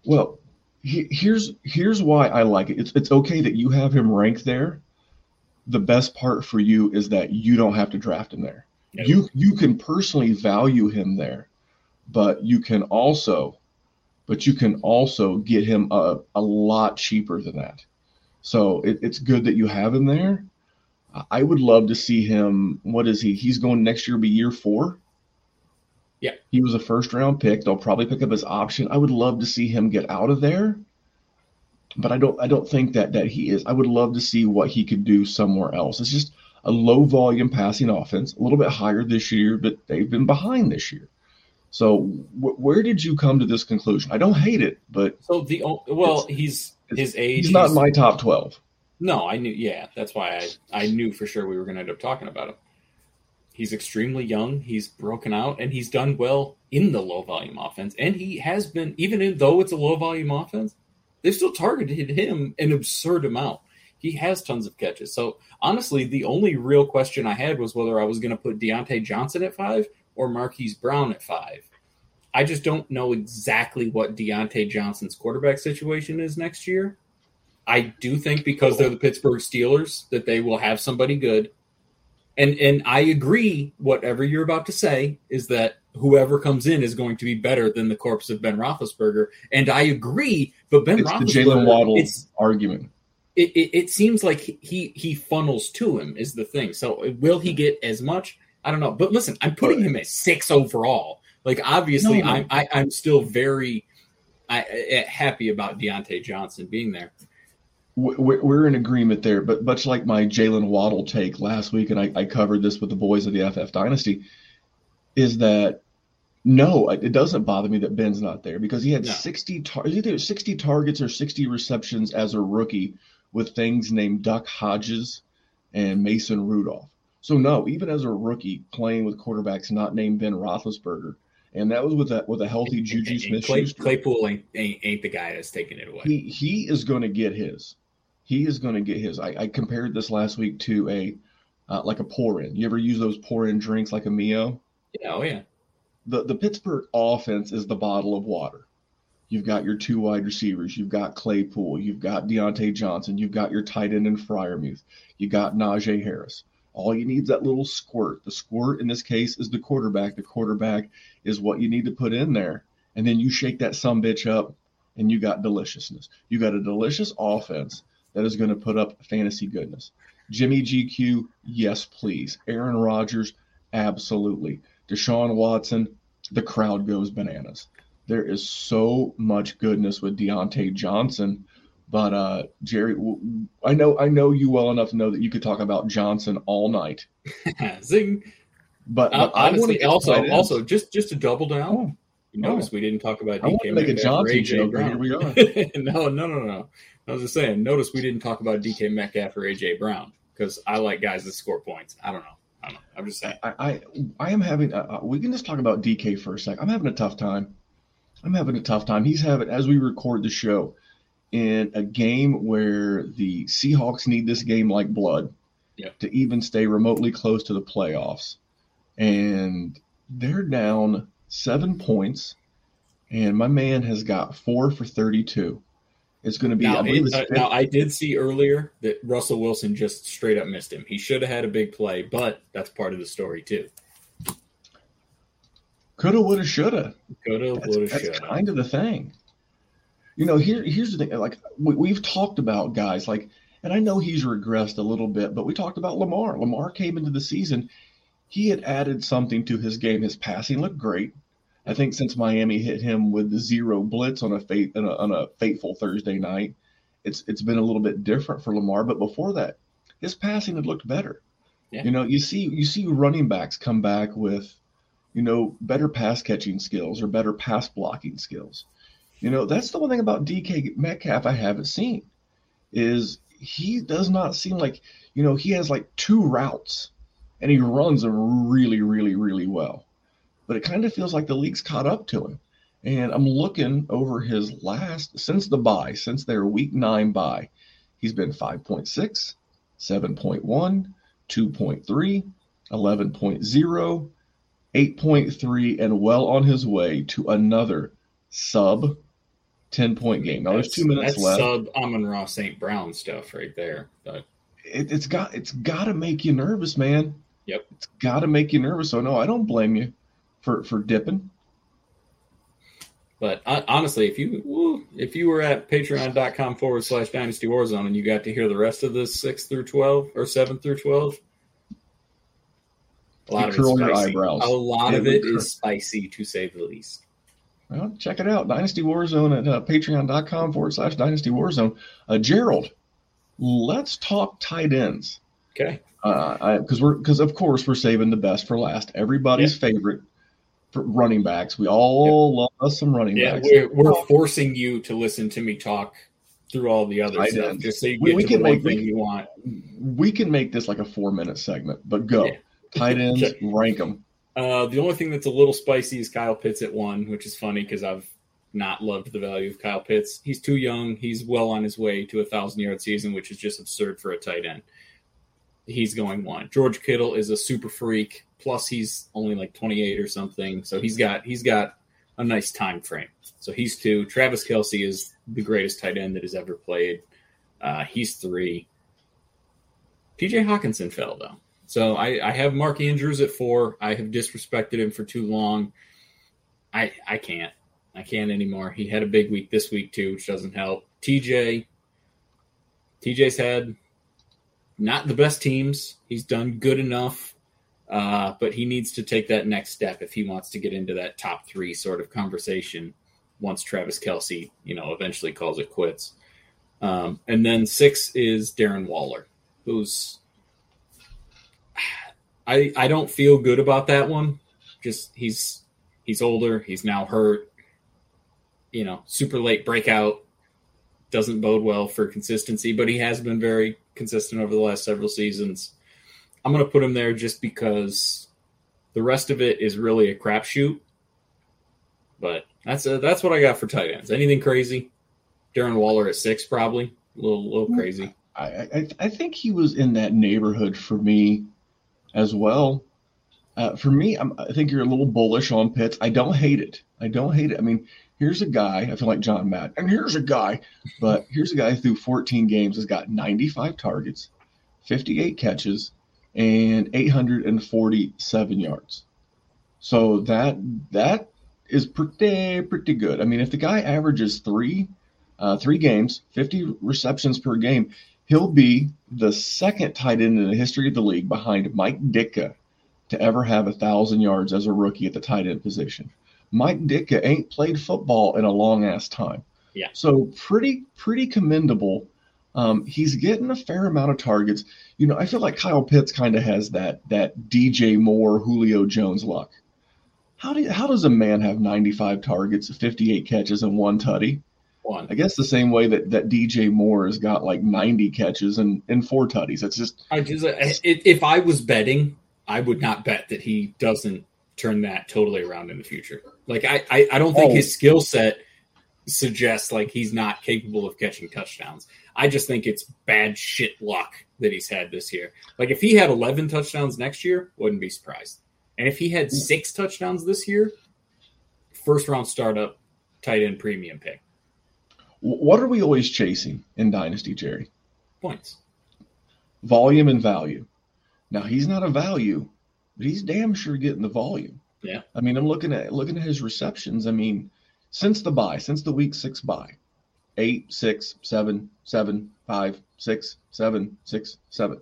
C: Well, he, here's here's why I like it. It's it's okay that you have him ranked there. The best part for you is that you don't have to draft him there. You you can personally value him there, but you can also, but you can also get him a, a lot cheaper than that. So it, it's good that you have him there. I would love to see him. What is he? He's going next year, be year four.
D: Yeah,
C: he was a first round pick. They'll probably pick up his option. I would love to see him get out of there, but I don't. I don't think that that he is. I would love to see what he could do somewhere else. It's just a low volume passing offense, a little bit higher this year, but they've been behind this year. So w- where did you come to this conclusion? I don't hate it, but
D: so the well, he's his age.
C: He's not he's, my top twelve.
D: No, I knew. Yeah, that's why I I knew for sure we were going to end up talking about him. He's extremely young. He's broken out, and he's done well in the low volume offense. And he has been, even though it's a low volume offense, they've still targeted him an absurd amount. He has tons of catches. So honestly, the only real question I had was whether I was going to put Diontae Johnson at five or Marquise Brown at five. I just don't know exactly what Diontae Johnson's quarterback situation is next year. I do think because they're the Pittsburgh Steelers that they will have somebody good. And and I agree whatever you're about to say is that whoever comes in is going to be better than the corpse of Ben Roethlisberger. And I agree, but Ben
C: it's
D: Roethlisberger,
C: the Jaylen Waddle argument
D: it, it, it, seems like he he funnels to him is the thing. So will he get as much? I don't know. But listen, I'm putting him at six overall. Like obviously, no, no. I'm I, am i am still very I, happy about Diontae Johnson being there.
C: We're in agreement there, but much like my Jaylen Waddle take last week, and I, I covered this with the boys of the FF Dynasty, is that no, it doesn't bother me that Ben's not there because he had no. 60 tar- either 60 targets or 60 receptions as a rookie with things named Duck Hodges and Mason Rudolph. So no, even as a rookie playing with quarterbacks not named Ben Roethlisberger, and that was with a with a healthy Juju Smith.
D: Clay, Claypool ain't, ain't, ain't the guy that's taking it away.
C: He he is going to get his. He is going to get his. I, I, compared this last week to a uh, like a pour in. You ever use those pour in drinks like a Mio?
D: Yeah, oh yeah.
C: The the Pittsburgh offense is the bottle of water. You've got your two wide receivers. You've got Claypool. You've got Diontae Johnson. You've got your tight end in Freiermuth. You got Najee Harris. All you need is that little squirt. The squirt in this case is the quarterback. The quarterback is what you need to put in there. And then you shake that some bitch up and you got deliciousness. You got a delicious offense that is going to put up fantasy goodness. Jimmy GQ, yes, please. Aaron Rodgers, absolutely. Deshaun Watson, the crowd goes bananas. There is so much goodness with Diontae Johnson but uh, Jerry, I know I know you well enough to know that you could talk about Johnson all night.
D: Zing.
C: But,
D: but honestly, also also just just to double down, oh, you notice oh. we didn't talk about
C: DK I make a Johnson joke. Here we are.
D: no, no, no, no. I was just saying. Notice we didn't talk about DK Metcalf or AJ Brown because I like guys that score points. I don't know. I don't know. I'm just saying.
C: I I, I am having. Uh, uh we can just talk about DK for a sec. I'm having a tough time. I'm having a tough time. He's having as we record the show in a game where the Seahawks need this game like blood
D: yep.
C: to even stay remotely close to the playoffs. And they're down seven points, and my man has got four for 32. It's going to be.
D: Now, I, uh, now, I did see earlier that Russell Wilson just straight up missed him. He should have had a big play, but that's part of the story too.
C: Coulda, woulda, shoulda.
D: Coulda, woulda, shoulda.
C: That's kind of the thing you know, here here's the thing. Like we, have talked about guys like, and I know he's regressed a little bit, but we talked about Lamar. Lamar came into the season, he had added something to his game. His passing looked great. I think since Miami hit him with the zero blitz on a fate on a, on a fateful Thursday night, it's it's been a little bit different for Lamar. But before that, his passing had looked better. Yeah. You know, you see you see running backs come back with, you know, better pass catching skills or better pass blocking skills. You know, that's the one thing about DK Metcalf I haven't seen is he does not seem like, you know, he has like two routes and he runs them really, really, really well. But it kind of feels like the league's caught up to him. And I'm looking over his last, since the bye, since their week nine bye, he's been 5.6, 7.1, 2.3, 11.0, 8.3, and well on his way to another sub 10 point game. Now there's two minutes
D: that's
C: left.
D: Sub Amon-Ra St. Brown stuff right there. But
C: it, has got it's got to make you nervous, man.
D: Yep,
C: it's got to make you nervous. So no, I don't blame you for for dipping.
D: But uh, honestly, if you if you were at patreon.com forward slash dynasty warzone and you got to hear the rest of this six through twelve or seven through twelve, a lot you of it's spicy. A lot of it is spicy to say the least.
C: Well, check it out. Dynasty Warzone at uh, patreon.com forward slash Dynasty Warzone. Uh, Gerald, let's talk tight ends.
D: Okay.
C: Because uh, we're because of course we're saving the best for last. Everybody's yep. favorite running backs. We all yep. love us some running
D: yeah,
C: backs.
D: We're, we're forcing you to listen to me talk through all the other tight stuff, ends. just so you get we, we can make, thing we, you want.
C: We can make this like a four minute segment, but go yeah. tight ends, rank them.
D: Uh, the only thing that's a little spicy is Kyle Pitts at one, which is funny because I've not loved the value of Kyle Pitts. He's too young. He's well on his way to a thousand yard season, which is just absurd for a tight end. He's going one. George Kittle is a super freak. Plus, he's only like 28 or something, so he's got he's got a nice time frame. So he's two. Travis Kelce is the greatest tight end that has ever played. Uh, he's three. TJ Hockenson fell though. So I, I have Mark Andrews at four. I have disrespected him for too long. I I can't. I can't anymore. He had a big week this week too, which doesn't help. TJ. TJ's had not the best teams. He's done good enough, uh, but he needs to take that next step if he wants to get into that top three sort of conversation. Once Travis Kelce, you know, eventually calls it quits. Um, and then six is Darren Waller, who's I I don't feel good about that one. Just he's he's older. He's now hurt. You know, super late breakout doesn't bode well for consistency, but he has been very consistent over the last several seasons. I'm going to put him there just because the rest of it is really a crapshoot. But that's a, that's what I got for tight ends. Anything crazy? Darren Waller at six, probably a little little crazy.
C: I, I, I think he was in that neighborhood for me as well. Uh, for me, I'm, I think you're a little bullish on Pitts. I don't hate it. I don't hate it. I mean, here's a guy. I feel like John Madden, and here's a guy, but here's a guy through 14 games has got 95 targets, 58 catches, and 847 yards. So that that is pretty pretty good. I mean, if the guy averages three uh, three games, 50 receptions per game, he'll be the second tight end in the history of the league behind Mike Ditka to ever have a thousand yards as a rookie at the tight end position. Mike Ditka ain't played football in a long ass time.
D: Yeah.
C: So pretty pretty commendable. Um, he's getting a fair amount of targets. You know, I feel like Kyle Pitts kind of has that that DJ Moore, Julio Jones luck. How do you, how does a man have 95 targets, 58 catches, and one tutty?
D: One.
C: I guess the same way that, that DJ Moore has got like 90 catches and, and four tutties. It's just
D: I just if I was betting, I would not bet that he doesn't turn that totally around in the future. Like I, I, I don't think
C: Oh.
D: his skill set suggests like he's not capable of catching touchdowns. I just think it's bad shit luck that he's had this year. Like if he had 11 touchdowns next year, wouldn't be surprised. And if he had mm. six touchdowns this year, first round startup tight end premium pick
C: what are we always chasing in Dynasty, Jerry?
D: points.
C: Volume and value. Now he's not a value, but he's damn sure getting the volume.
D: Yeah.
C: I mean, I'm looking at looking at his receptions. I mean, since the bye, since the week six bye, eight, six, seven, seven, five, six, seven, six, seven.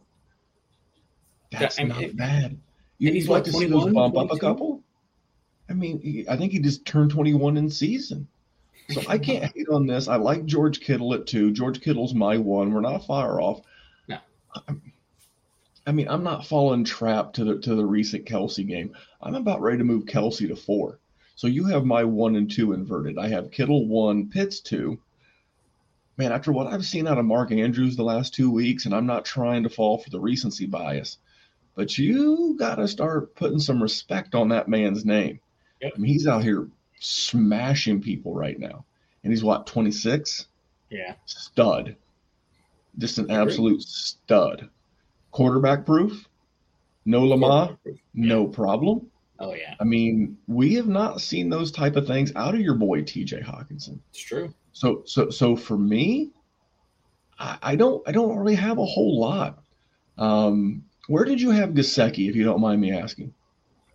C: That's not bad. You, you'd like to see those
D: 21,
C: bump up a couple? I mean, I think he just turned 21 in season. So I can't hate on this. I like George Kittle at two. George Kittle's my one. We're not far off.
D: No.
C: I mean, I'm not falling trap to the to the recent Kelce game. I'm about ready to move Kelce to four. So you have my one and two inverted. I have Kittle one, Pitts two. Man, after what I've seen out of Mark Andrews the last two weeks, and I'm not trying to fall for the recency bias, but you got to start putting some respect on that man's name.
D: Yep.
C: I mean, he's out here smashing people right now. And he's what, 26?
D: Yeah.
C: Stud. Just an absolute stud. Quarterback proof? No Lamar? No problem.
D: Oh yeah,
C: I mean, we have not seen those type of things out of your boy TJ Hockenson.
D: it's true.
C: So so so for me, I, I don't I don't really have a whole lot. Um, where did you have Gesicki, if you don't mind me asking?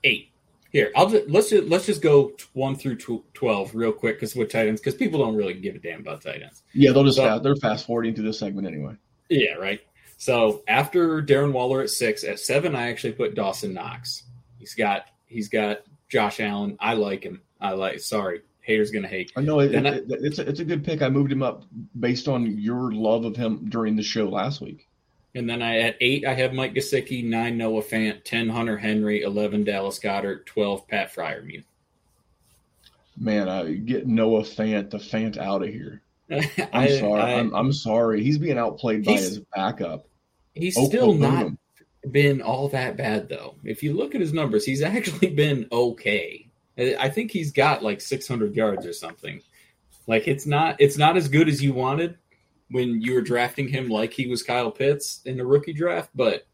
D: eight. Here, I'll just let's just let's just go one through twelve real quick because with tight ends because people don't really give a damn about tight ends.
C: Yeah, they'll just
D: So-
C: fast, they're fast forwarding through this segment anyway.
D: Yeah, right. So after Darren Waller at six, at seven, I actually put Dawson Knox. He's got he's got Josh Allen. I like him. I like. Sorry, haters gonna hate.
C: I know it, it- it- it's a, it's a good pick. I moved him up based on your love of him during the show last week.
D: And then I at eight, I have Mike Gesicki, nine Noah Fant, ten Hunter Henry, eleven Dallas Goedert, twelve Pat Freiermuth.
C: Man, I get Noah Fant the Fant out of here. I'm
D: I-
C: sorry.
D: I-
C: am I'm sorry. He's being outplayed by his backup.
D: he's
C: Oko
D: still not. Been all that bad though. If you look at his numbers, he's actually been okay. I think he's got like 600 yards or something. Like it's not it's not as good as you wanted when you were drafting him like he was Kyle Pitts in the rookie draft, but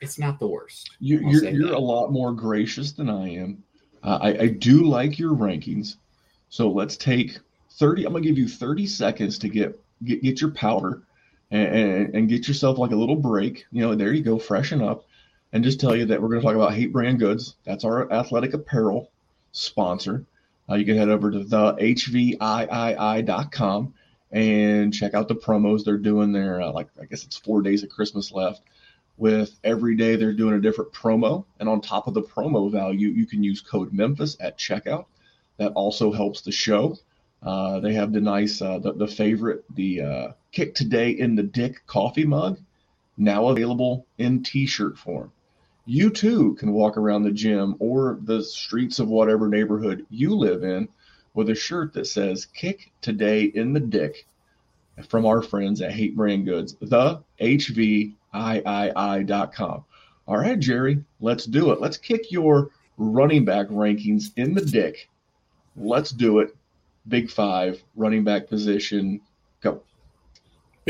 D: it's not the worst.
C: You,
D: I'll
C: you're you're a lot more gracious than I am. Uh, I, I do like your rankings. So let's take 30. I'm gonna give you 30 seconds to get get, get your powder and, and, get yourself like a little break. You know, there you go, freshen up, and just tell you that we're gonna talk about Hate Brand Goods. That's our athletic apparel sponsor. Uh, you can head over to the hvii.com and check out the promos they're doing there. Uh, like I guess it's four days of Christmas left with every day they're doing a different promo and on top of the promo value you can use code memphis at checkout that also helps the show uh, they have the nice uh, the, the favorite the uh, kick today in the dick coffee mug now available in t-shirt form you too can walk around the gym or the streets of whatever neighborhood you live in with a shirt that says kick today in the dick from our friends at Hate Brand Goods, the HVIII.com. All right, Jerry, let's do it. Let's kick your running back rankings in the dick. Let's do it. Big five, running back position. Go.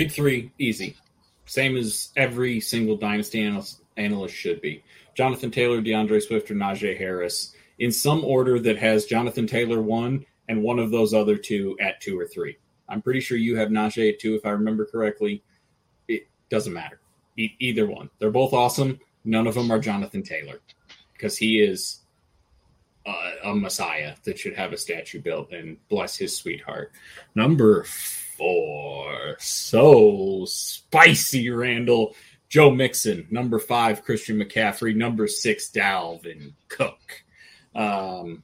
D: Big three, easy. Same as every single dynasty analyst, analyst should be. Jonathan Taylor, DeAndre Swift, or Najee Harris in some order that has Jonathan Taylor one and one of those other two at two or three. I'm pretty sure you have Najee at two, if I remember correctly. It doesn't matter. E- either one. They're both awesome. None of them are Jonathan Taylor because he is a, a messiah that should have a statue built and bless his sweetheart. Number four. So spicy, Randall. Joe Mixon. Number five, Christian McCaffrey. Number six, Dalvin Cook. Um,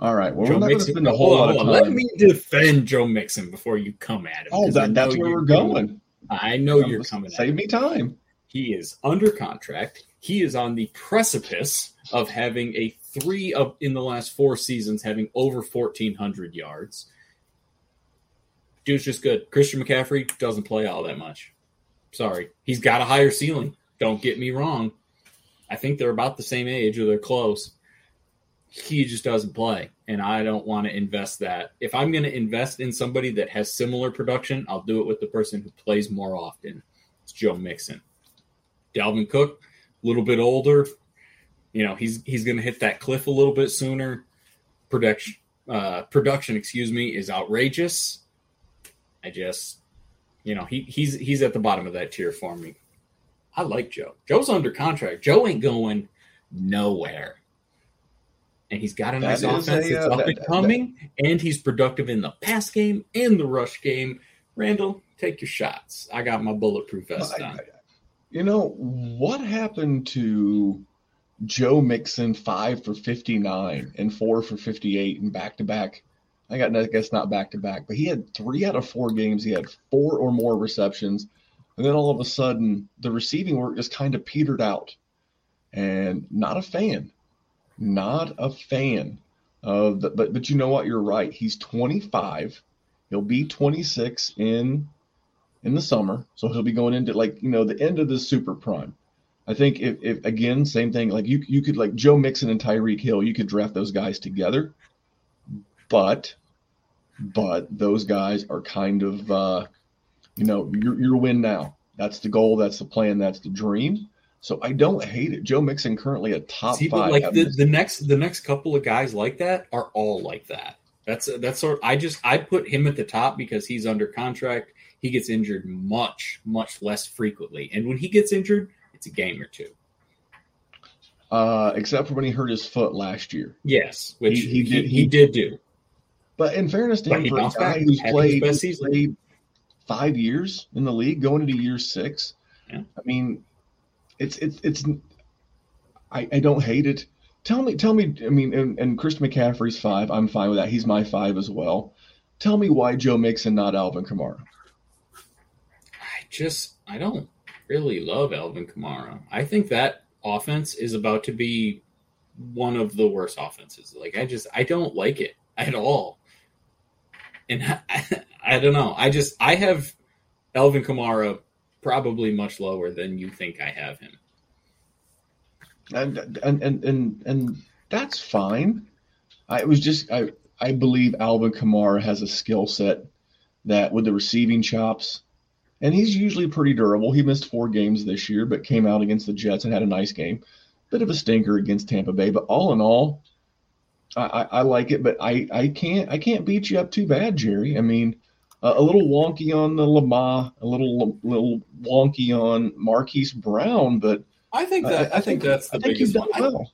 C: All right. Well,
D: Joe
C: we're not going to spend a whole lot of
D: Let me defend Joe Mixon before you come at him.
C: Oh, that, that's where
D: you're
C: we're going.
D: I know you're coming at
C: Save me time.
D: he is under contract. He is on the precipice of having a three of in the last four seasons having over fourteen hundred yards. Dude's just good. Christian McCaffrey doesn't play all that much. Sorry, he's got a higher ceiling. Don't get me wrong. I think they're about the same age or they're close. He just doesn't play, and I don't want to invest that. If I'm going to invest in somebody that has similar production, I'll do it with the person who plays more often. It's Joe Mixon. Dalvin Cook, a little bit older. You know, he's he's going to hit that cliff a little bit sooner. Production, uh, production, excuse me, is outrageous. I just, you know, he he's he's at the bottom of that tier for me. I like Joe. Joe's under contract. Joe ain't going nowhere. And he's got a nice
C: is
D: offense
C: a,
D: that's
C: uh,
D: up and coming, and he's productive in the pass game and the rush game. Randall, take your shots. I got my bulletproof vest
C: I-
D: on.
C: I- you know, what happened to Joe Mixon five for 59 and four for 58 and back to back? I got, I guess not back to back, but he had three out of four games. He had four or more receptions. And then all of a sudden, the receiving work just kind of petered out. And not a fan. Not a fan of the, but but you know what? You're right. He's 25. He'll be 26 in in the summer, so he'll be going into like you know the end of the super prime. I think if, if again same thing like you you could like Joe Mixon and Tyreek Hill, you could draft those guys together, but but those guys are kind of uh, you know you're you're win now. That's the goal. That's the plan. That's the dream. So I don't hate it. Joe Mixon currently a top
D: See,
C: five.
D: like the, the next the next couple of guys like that are all like that. That's that's sort. I just I put him at the top because he's under contract. He gets injured much much less frequently, and when he gets injured, it's a game or two.
C: uh, except for when he hurt his foot last year.
D: Yes, which
C: He-
D: he,
C: he
D: he,
C: did-
D: he,
C: he-
D: did do.
C: But in fairness to him, for a guy who's played,
D: best
C: who's
D: season.
C: played five years in the league, going into year six,
D: Yeah.
C: I mean, it's it's it's. I, I don't hate it. Tell me, tell me. I mean, and, and Chris McCaffrey's five. I'm fine with that. He's my five as well. Tell me why Joe Mixon, not Alvin Kamara.
D: I just I don't really love Alvin Kamara. I think that offense is about to be one of the worst offenses. Like I just I don't like it at all. And I, I don't know. I just I have Alvin Kamara probably much lower than you think I have him.
C: and and and and, and that's fine. I was just I I believe Alvin Kamara has a skill set that with the receiving chops, and he's usually pretty durable. He missed four games this year, but came out against the Jets and had a nice game. Bit of a stinker against Tampa Bay, but all in all, I, I, I like it. But I, I can't I can't beat you up too bad, Jerry. I mean, a, a little wonky on the Lamar, a little little wonky on Marquise Brown, but
D: I think that I, think, that's the
C: I think
D: biggest
C: done
D: one.
C: Well.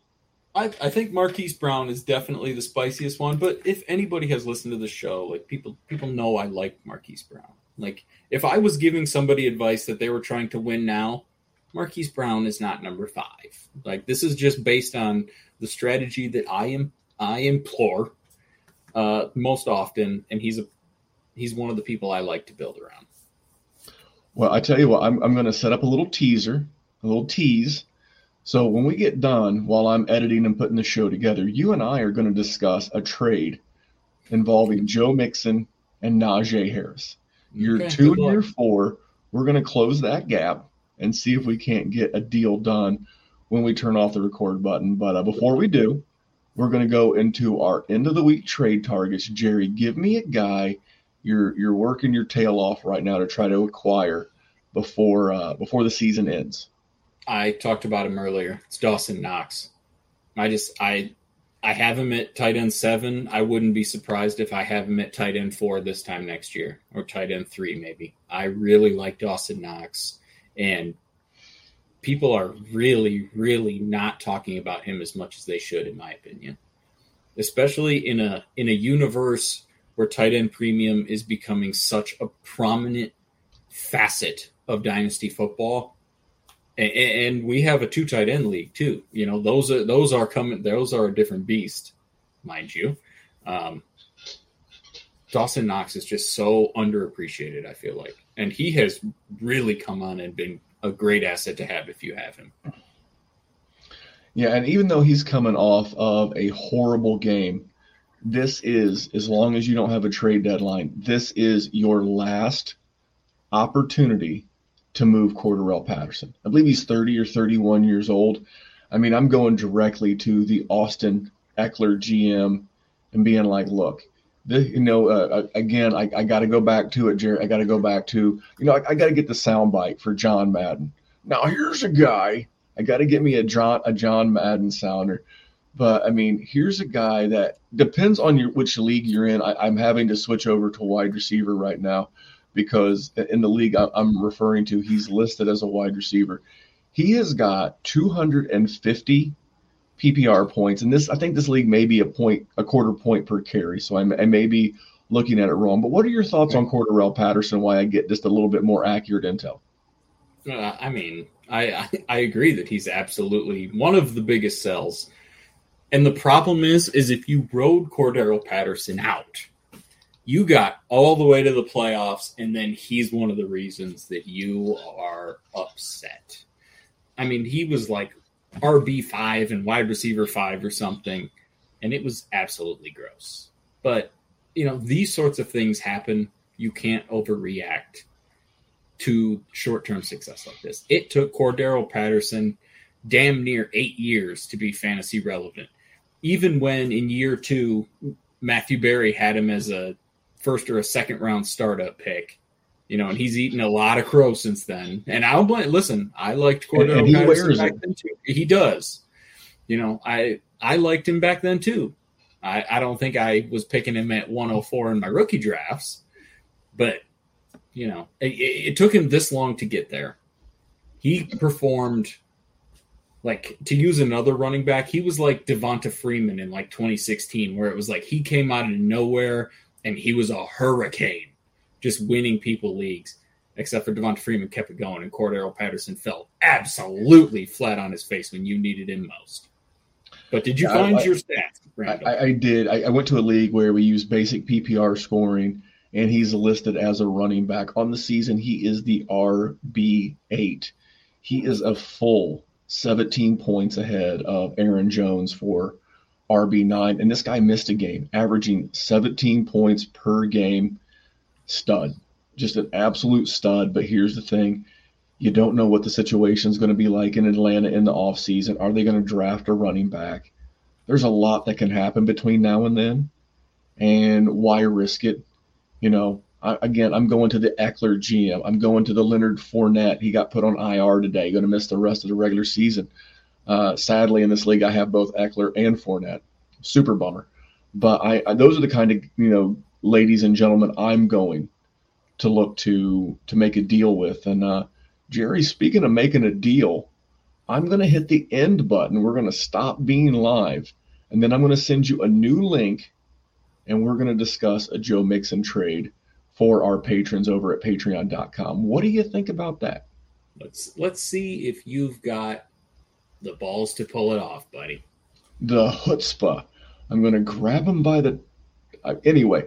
D: I, I think Marquise Brown is definitely the spiciest one, but if anybody has listened to the show, like people people know I like Marquise Brown. Like if I was giving somebody advice that they were trying to win now, Marquise Brown is not number five. Like this is just based on the strategy that I am I implore uh, most often, and he's a he's one of the people I like to build around.
C: Well, I tell you what, I'm, I'm going to set up a little teaser, a little tease. So when we get done, while I'm editing and putting the show together, you and I are going to discuss a trade involving Joe Mixon and Najee Harris. You're
D: Okay,
C: two and you're four. We're going to close that gap and see if we can't get a deal done when we turn off the record button. But uh, before we do, we're going to go into our end of the week trade targets. Jerry, give me a guy you're you're working your tail off right now to try to acquire before uh, before the season ends?
D: I talked about him earlier. It's Dawson Knox. I just I I have him at tight end seven. I wouldn't be surprised if I have him at tight end four this time next year, or tight end three maybe. I really like Dawson Knox, and people are really, really not talking about him as much as they should, in my opinion. Especially in a in a universe where tight end premium is becoming such a prominent facet of dynasty football and, and, we have a two tight end league too. You know, those are those are coming. Those are a different beast, mind you. Um, Dawson Knox is just so underappreciated. I feel like, and he has really come on and been a great asset to have if you have him.
C: Yeah, and even though he's coming off of a horrible game, this is as long as you don't have a trade deadline, this is your last opportunity to move Cordarrelle Patterson. I believe he's 30 or 31 years old. I mean, I'm going directly to the Austin Ekeler GM and being like, look, you know, uh, uh again, I, I got to go back to it, Jerry. I got to go back to, you know, I, I got to get the soundbite for John Madden. Now, here's a guy. I got to get me a John a John Madden sounder. But I mean, here's a guy that depends on your which league you're in. I, I'm having to switch over to wide receiver right now because in the league I'm referring to, he's listed as a wide receiver. He has got 250 PPR points, and this I think this league may be a point, a quarter point per carry. So I'm, I may be looking at it wrong. But what are your thoughts on Cordarrelle Patterson? Why I get just a little bit more accurate intel?
D: Uh, I mean, I I agree that he's absolutely one of the biggest sells. And the problem is, is if you rode Cordarrelle Patterson out, you got all the way to the playoffs, and then he's one of the reasons that you are upset. I mean, he was like RB five and wide receiver five or something, and it was absolutely gross. But you know, these sorts of things happen. You can't overreact to short term success like this. It took Cordarrelle Patterson damn near eight years to be fantasy relevant. Even when in year two, Matthew Berry had him as a first or a second round startup pick. You know, and he's eaten a lot of crow since then. And I'll blame. Listen, I liked Cordell and, he Patterson back then too. He does. You know, I I liked him back then too. I, I don't think I was picking him at 104 in my rookie drafts, but you know, it, it took him this long to get there. He performed like to use another running back, he was like Devonta Freeman in like 2016, where it was like he came out of nowhere and he was a hurricane, just winning people leagues. Except for Devonta Freeman kept it going, and Cordarrelle Patterson fell absolutely flat on his face when you needed him most. But did you yeah, find I, your stats?
C: I, I, did. I, I went to a league where we use basic PPR scoring, and he's listed as a running back on the season. He is the RB eight. He is a full 17 points ahead of Aaron Jones for RB9. And this guy missed a game, averaging 17 points per game. Stud. Just an absolute stud. But here's the thing you don't know what the situation is going to be like in Atlanta in the offseason. Are they going to draft a running back? There's a lot that can happen between now and then. And why risk it? You know, I, again, I'm going to the Ekeler GM. I'm going to the Leonard Fournette. He got put on IR today, going to miss the rest of the regular season. Uh, sadly, in this league, I have both Ekeler and Fournette. Super bummer. But I, I, those are the kind of you know, ladies and gentlemen, I'm going to look to to make a deal with. And uh, Jerry, speaking of making a deal, I'm going to hit the end button. We're going to stop being live, and then I'm going to send you a new link, and we're going to discuss a Joe Mixon trade for our patrons over at Patreon.com. What do you think about that?
D: Let's let's see if you've got the balls to pull it off, buddy.
C: The chutzpah. I'm going to grab him by the. Uh, anyway,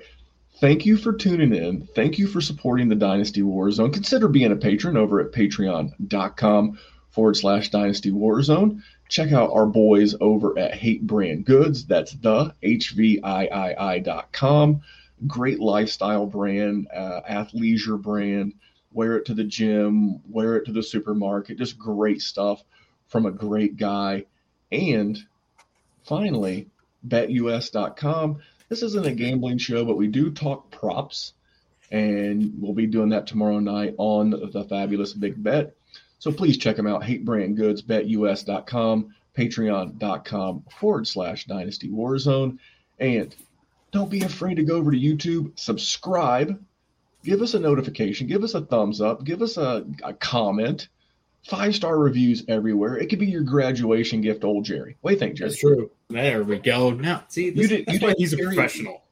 C: thank you for tuning in. Thank you for supporting the Dynasty Warzone. Consider being a patron over at patreon.com forward slash Dynasty Warzone. Check out our boys over at Hate Brand Goods. That's the H-V-I-I-I dot com. Great lifestyle brand, uh, athleisure brand. Wear it to the gym, wear it to the supermarket. Just great stuff from a great guy. And finally, betus.com. This isn't a gambling show, but we do talk props and we'll be doing that tomorrow night on the fabulous Big Bet. So please check them out. Hate Brand Goods, betus.com, patreon.com forward slash dynasty warzone. And don't be afraid to go over to YouTube, subscribe, give us a notification, give us a thumbs up, give us a, a comment. Five star reviews everywhere. It could be your graduation gift, old Jerry. What do you think, Jerry?
D: That's true. There we go. Now, see, this,
C: You did-
D: that's
C: you
D: why
C: did
D: he's a professional.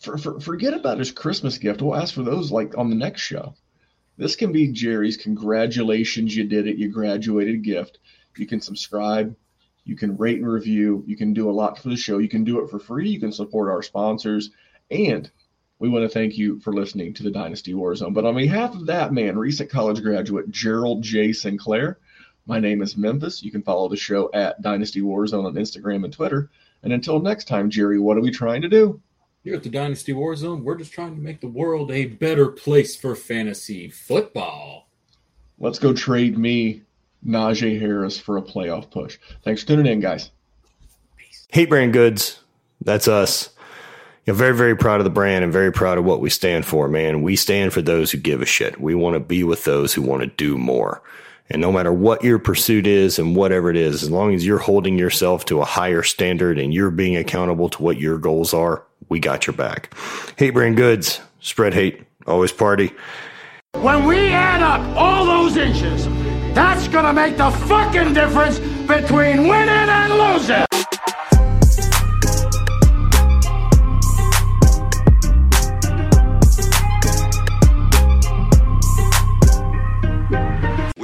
C: for, for, forget about his Christmas gift. We'll ask for those like on the next show. This can be Jerry's congratulations, you did it, you graduated gift. You can subscribe, you can rate and review, you can do a lot for the show, you can do it for free, you can support our sponsors, and we want to thank you for listening to the Dynasty Warzone. But on behalf of that man, recent college graduate Gerald J. Sinclair, my name is Memphis. You can follow the show at Dynasty Warzone on Instagram and Twitter. And until next time, Jerry, what are we trying to do?
D: Here at the Dynasty Warzone, we're just trying to make the world a better place for fantasy football.
C: Let's go trade me Najee Harris for a playoff push. Thanks for tuning in, guys.
A: Hate Brand Goods, that's us. You very, very proud of the brand and very proud of what we stand for, man. We stand for those who give a shit. We want to be with those who want to do more. And no matter what your pursuit is and whatever it is, as long as you're holding yourself to a higher standard and you're being accountable to what your goals are, we got your back. Hate Brand Goods, spread hate, always party.
E: When we add up all those inches, that's gonna make the fucking difference between winning and losing.